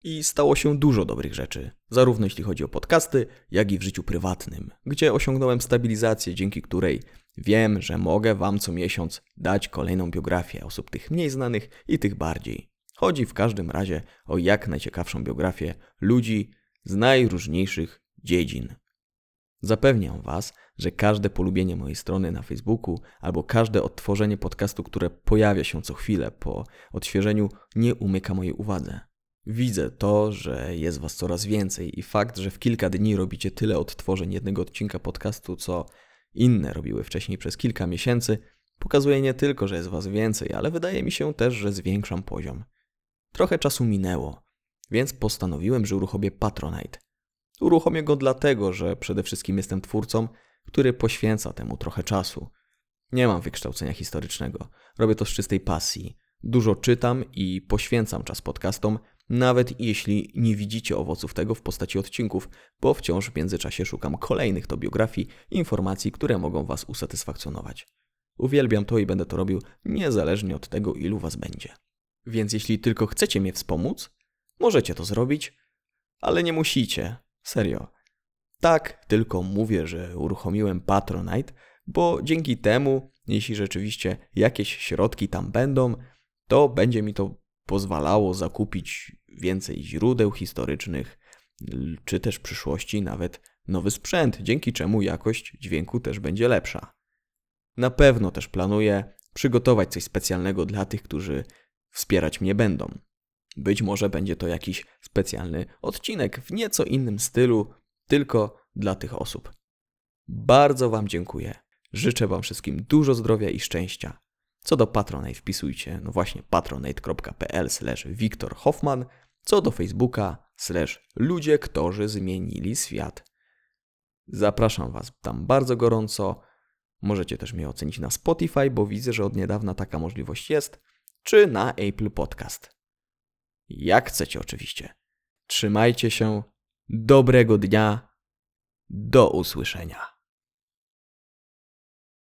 I stało się dużo dobrych rzeczy, zarówno jeśli chodzi o podcasty, jak i w życiu prywatnym, gdzie osiągnąłem stabilizację, dzięki której wiem, że mogę Wam co miesiąc dać kolejną biografię osób tych mniej znanych i tych bardziej. Chodzi w każdym razie o jak najciekawszą biografię ludzi z najróżniejszych dziedzin. Zapewniam Was, że każde polubienie mojej strony na Facebooku albo każde odtworzenie podcastu, które pojawia się co chwilę po odświeżeniu, nie umyka mojej uwadze. Widzę to, że jest Was coraz więcej i fakt, że w kilka dni robicie tyle odtworzeń jednego odcinka podcastu, co inne robiły wcześniej przez kilka miesięcy, pokazuje nie tylko, że jest Was więcej, ale wydaje mi się też, że zwiększam poziom. Trochę czasu minęło, więc postanowiłem, że uruchomię Patronite. Uruchomię go dlatego, że przede wszystkim jestem twórcą, który poświęca temu trochę czasu. Nie mam wykształcenia historycznego, robię to z czystej pasji. Dużo czytam i poświęcam czas podcastom, nawet jeśli nie widzicie owoców tego w postaci odcinków, bo wciąż w międzyczasie szukam kolejnych to biografii informacji, które mogą Was usatysfakcjonować. Uwielbiam to i będę to robił niezależnie od tego, ilu Was będzie. Więc jeśli tylko chcecie mnie wspomóc, możecie to zrobić, ale nie musicie. Serio. Tak, tylko mówię, że uruchomiłem Patronite, bo dzięki temu, jeśli rzeczywiście jakieś środki tam będą, to będzie mi to pozwalało zakupić więcej źródeł historycznych, czy też w przyszłości nawet nowy sprzęt, dzięki czemu jakość dźwięku też będzie lepsza. Na pewno też planuję przygotować coś specjalnego dla tych, którzy wspierać mnie będą. Być może będzie to jakiś specjalny odcinek w nieco innym stylu, tylko dla tych osób. Bardzo Wam dziękuję. Życzę Wam wszystkim dużo zdrowia i szczęścia. Co do Patronite wpisujcie, no właśnie patronite.pl slash Wiktor Hoffman, co do Facebooka slash ludzie, którzy zmienili świat. Zapraszam Was tam bardzo gorąco. Możecie też mnie ocenić na Spotify, bo widzę, że od niedawna taka możliwość jest, czy na Apple Podcast. Jak chcecie oczywiście. Trzymajcie się. Dobrego dnia. Do usłyszenia.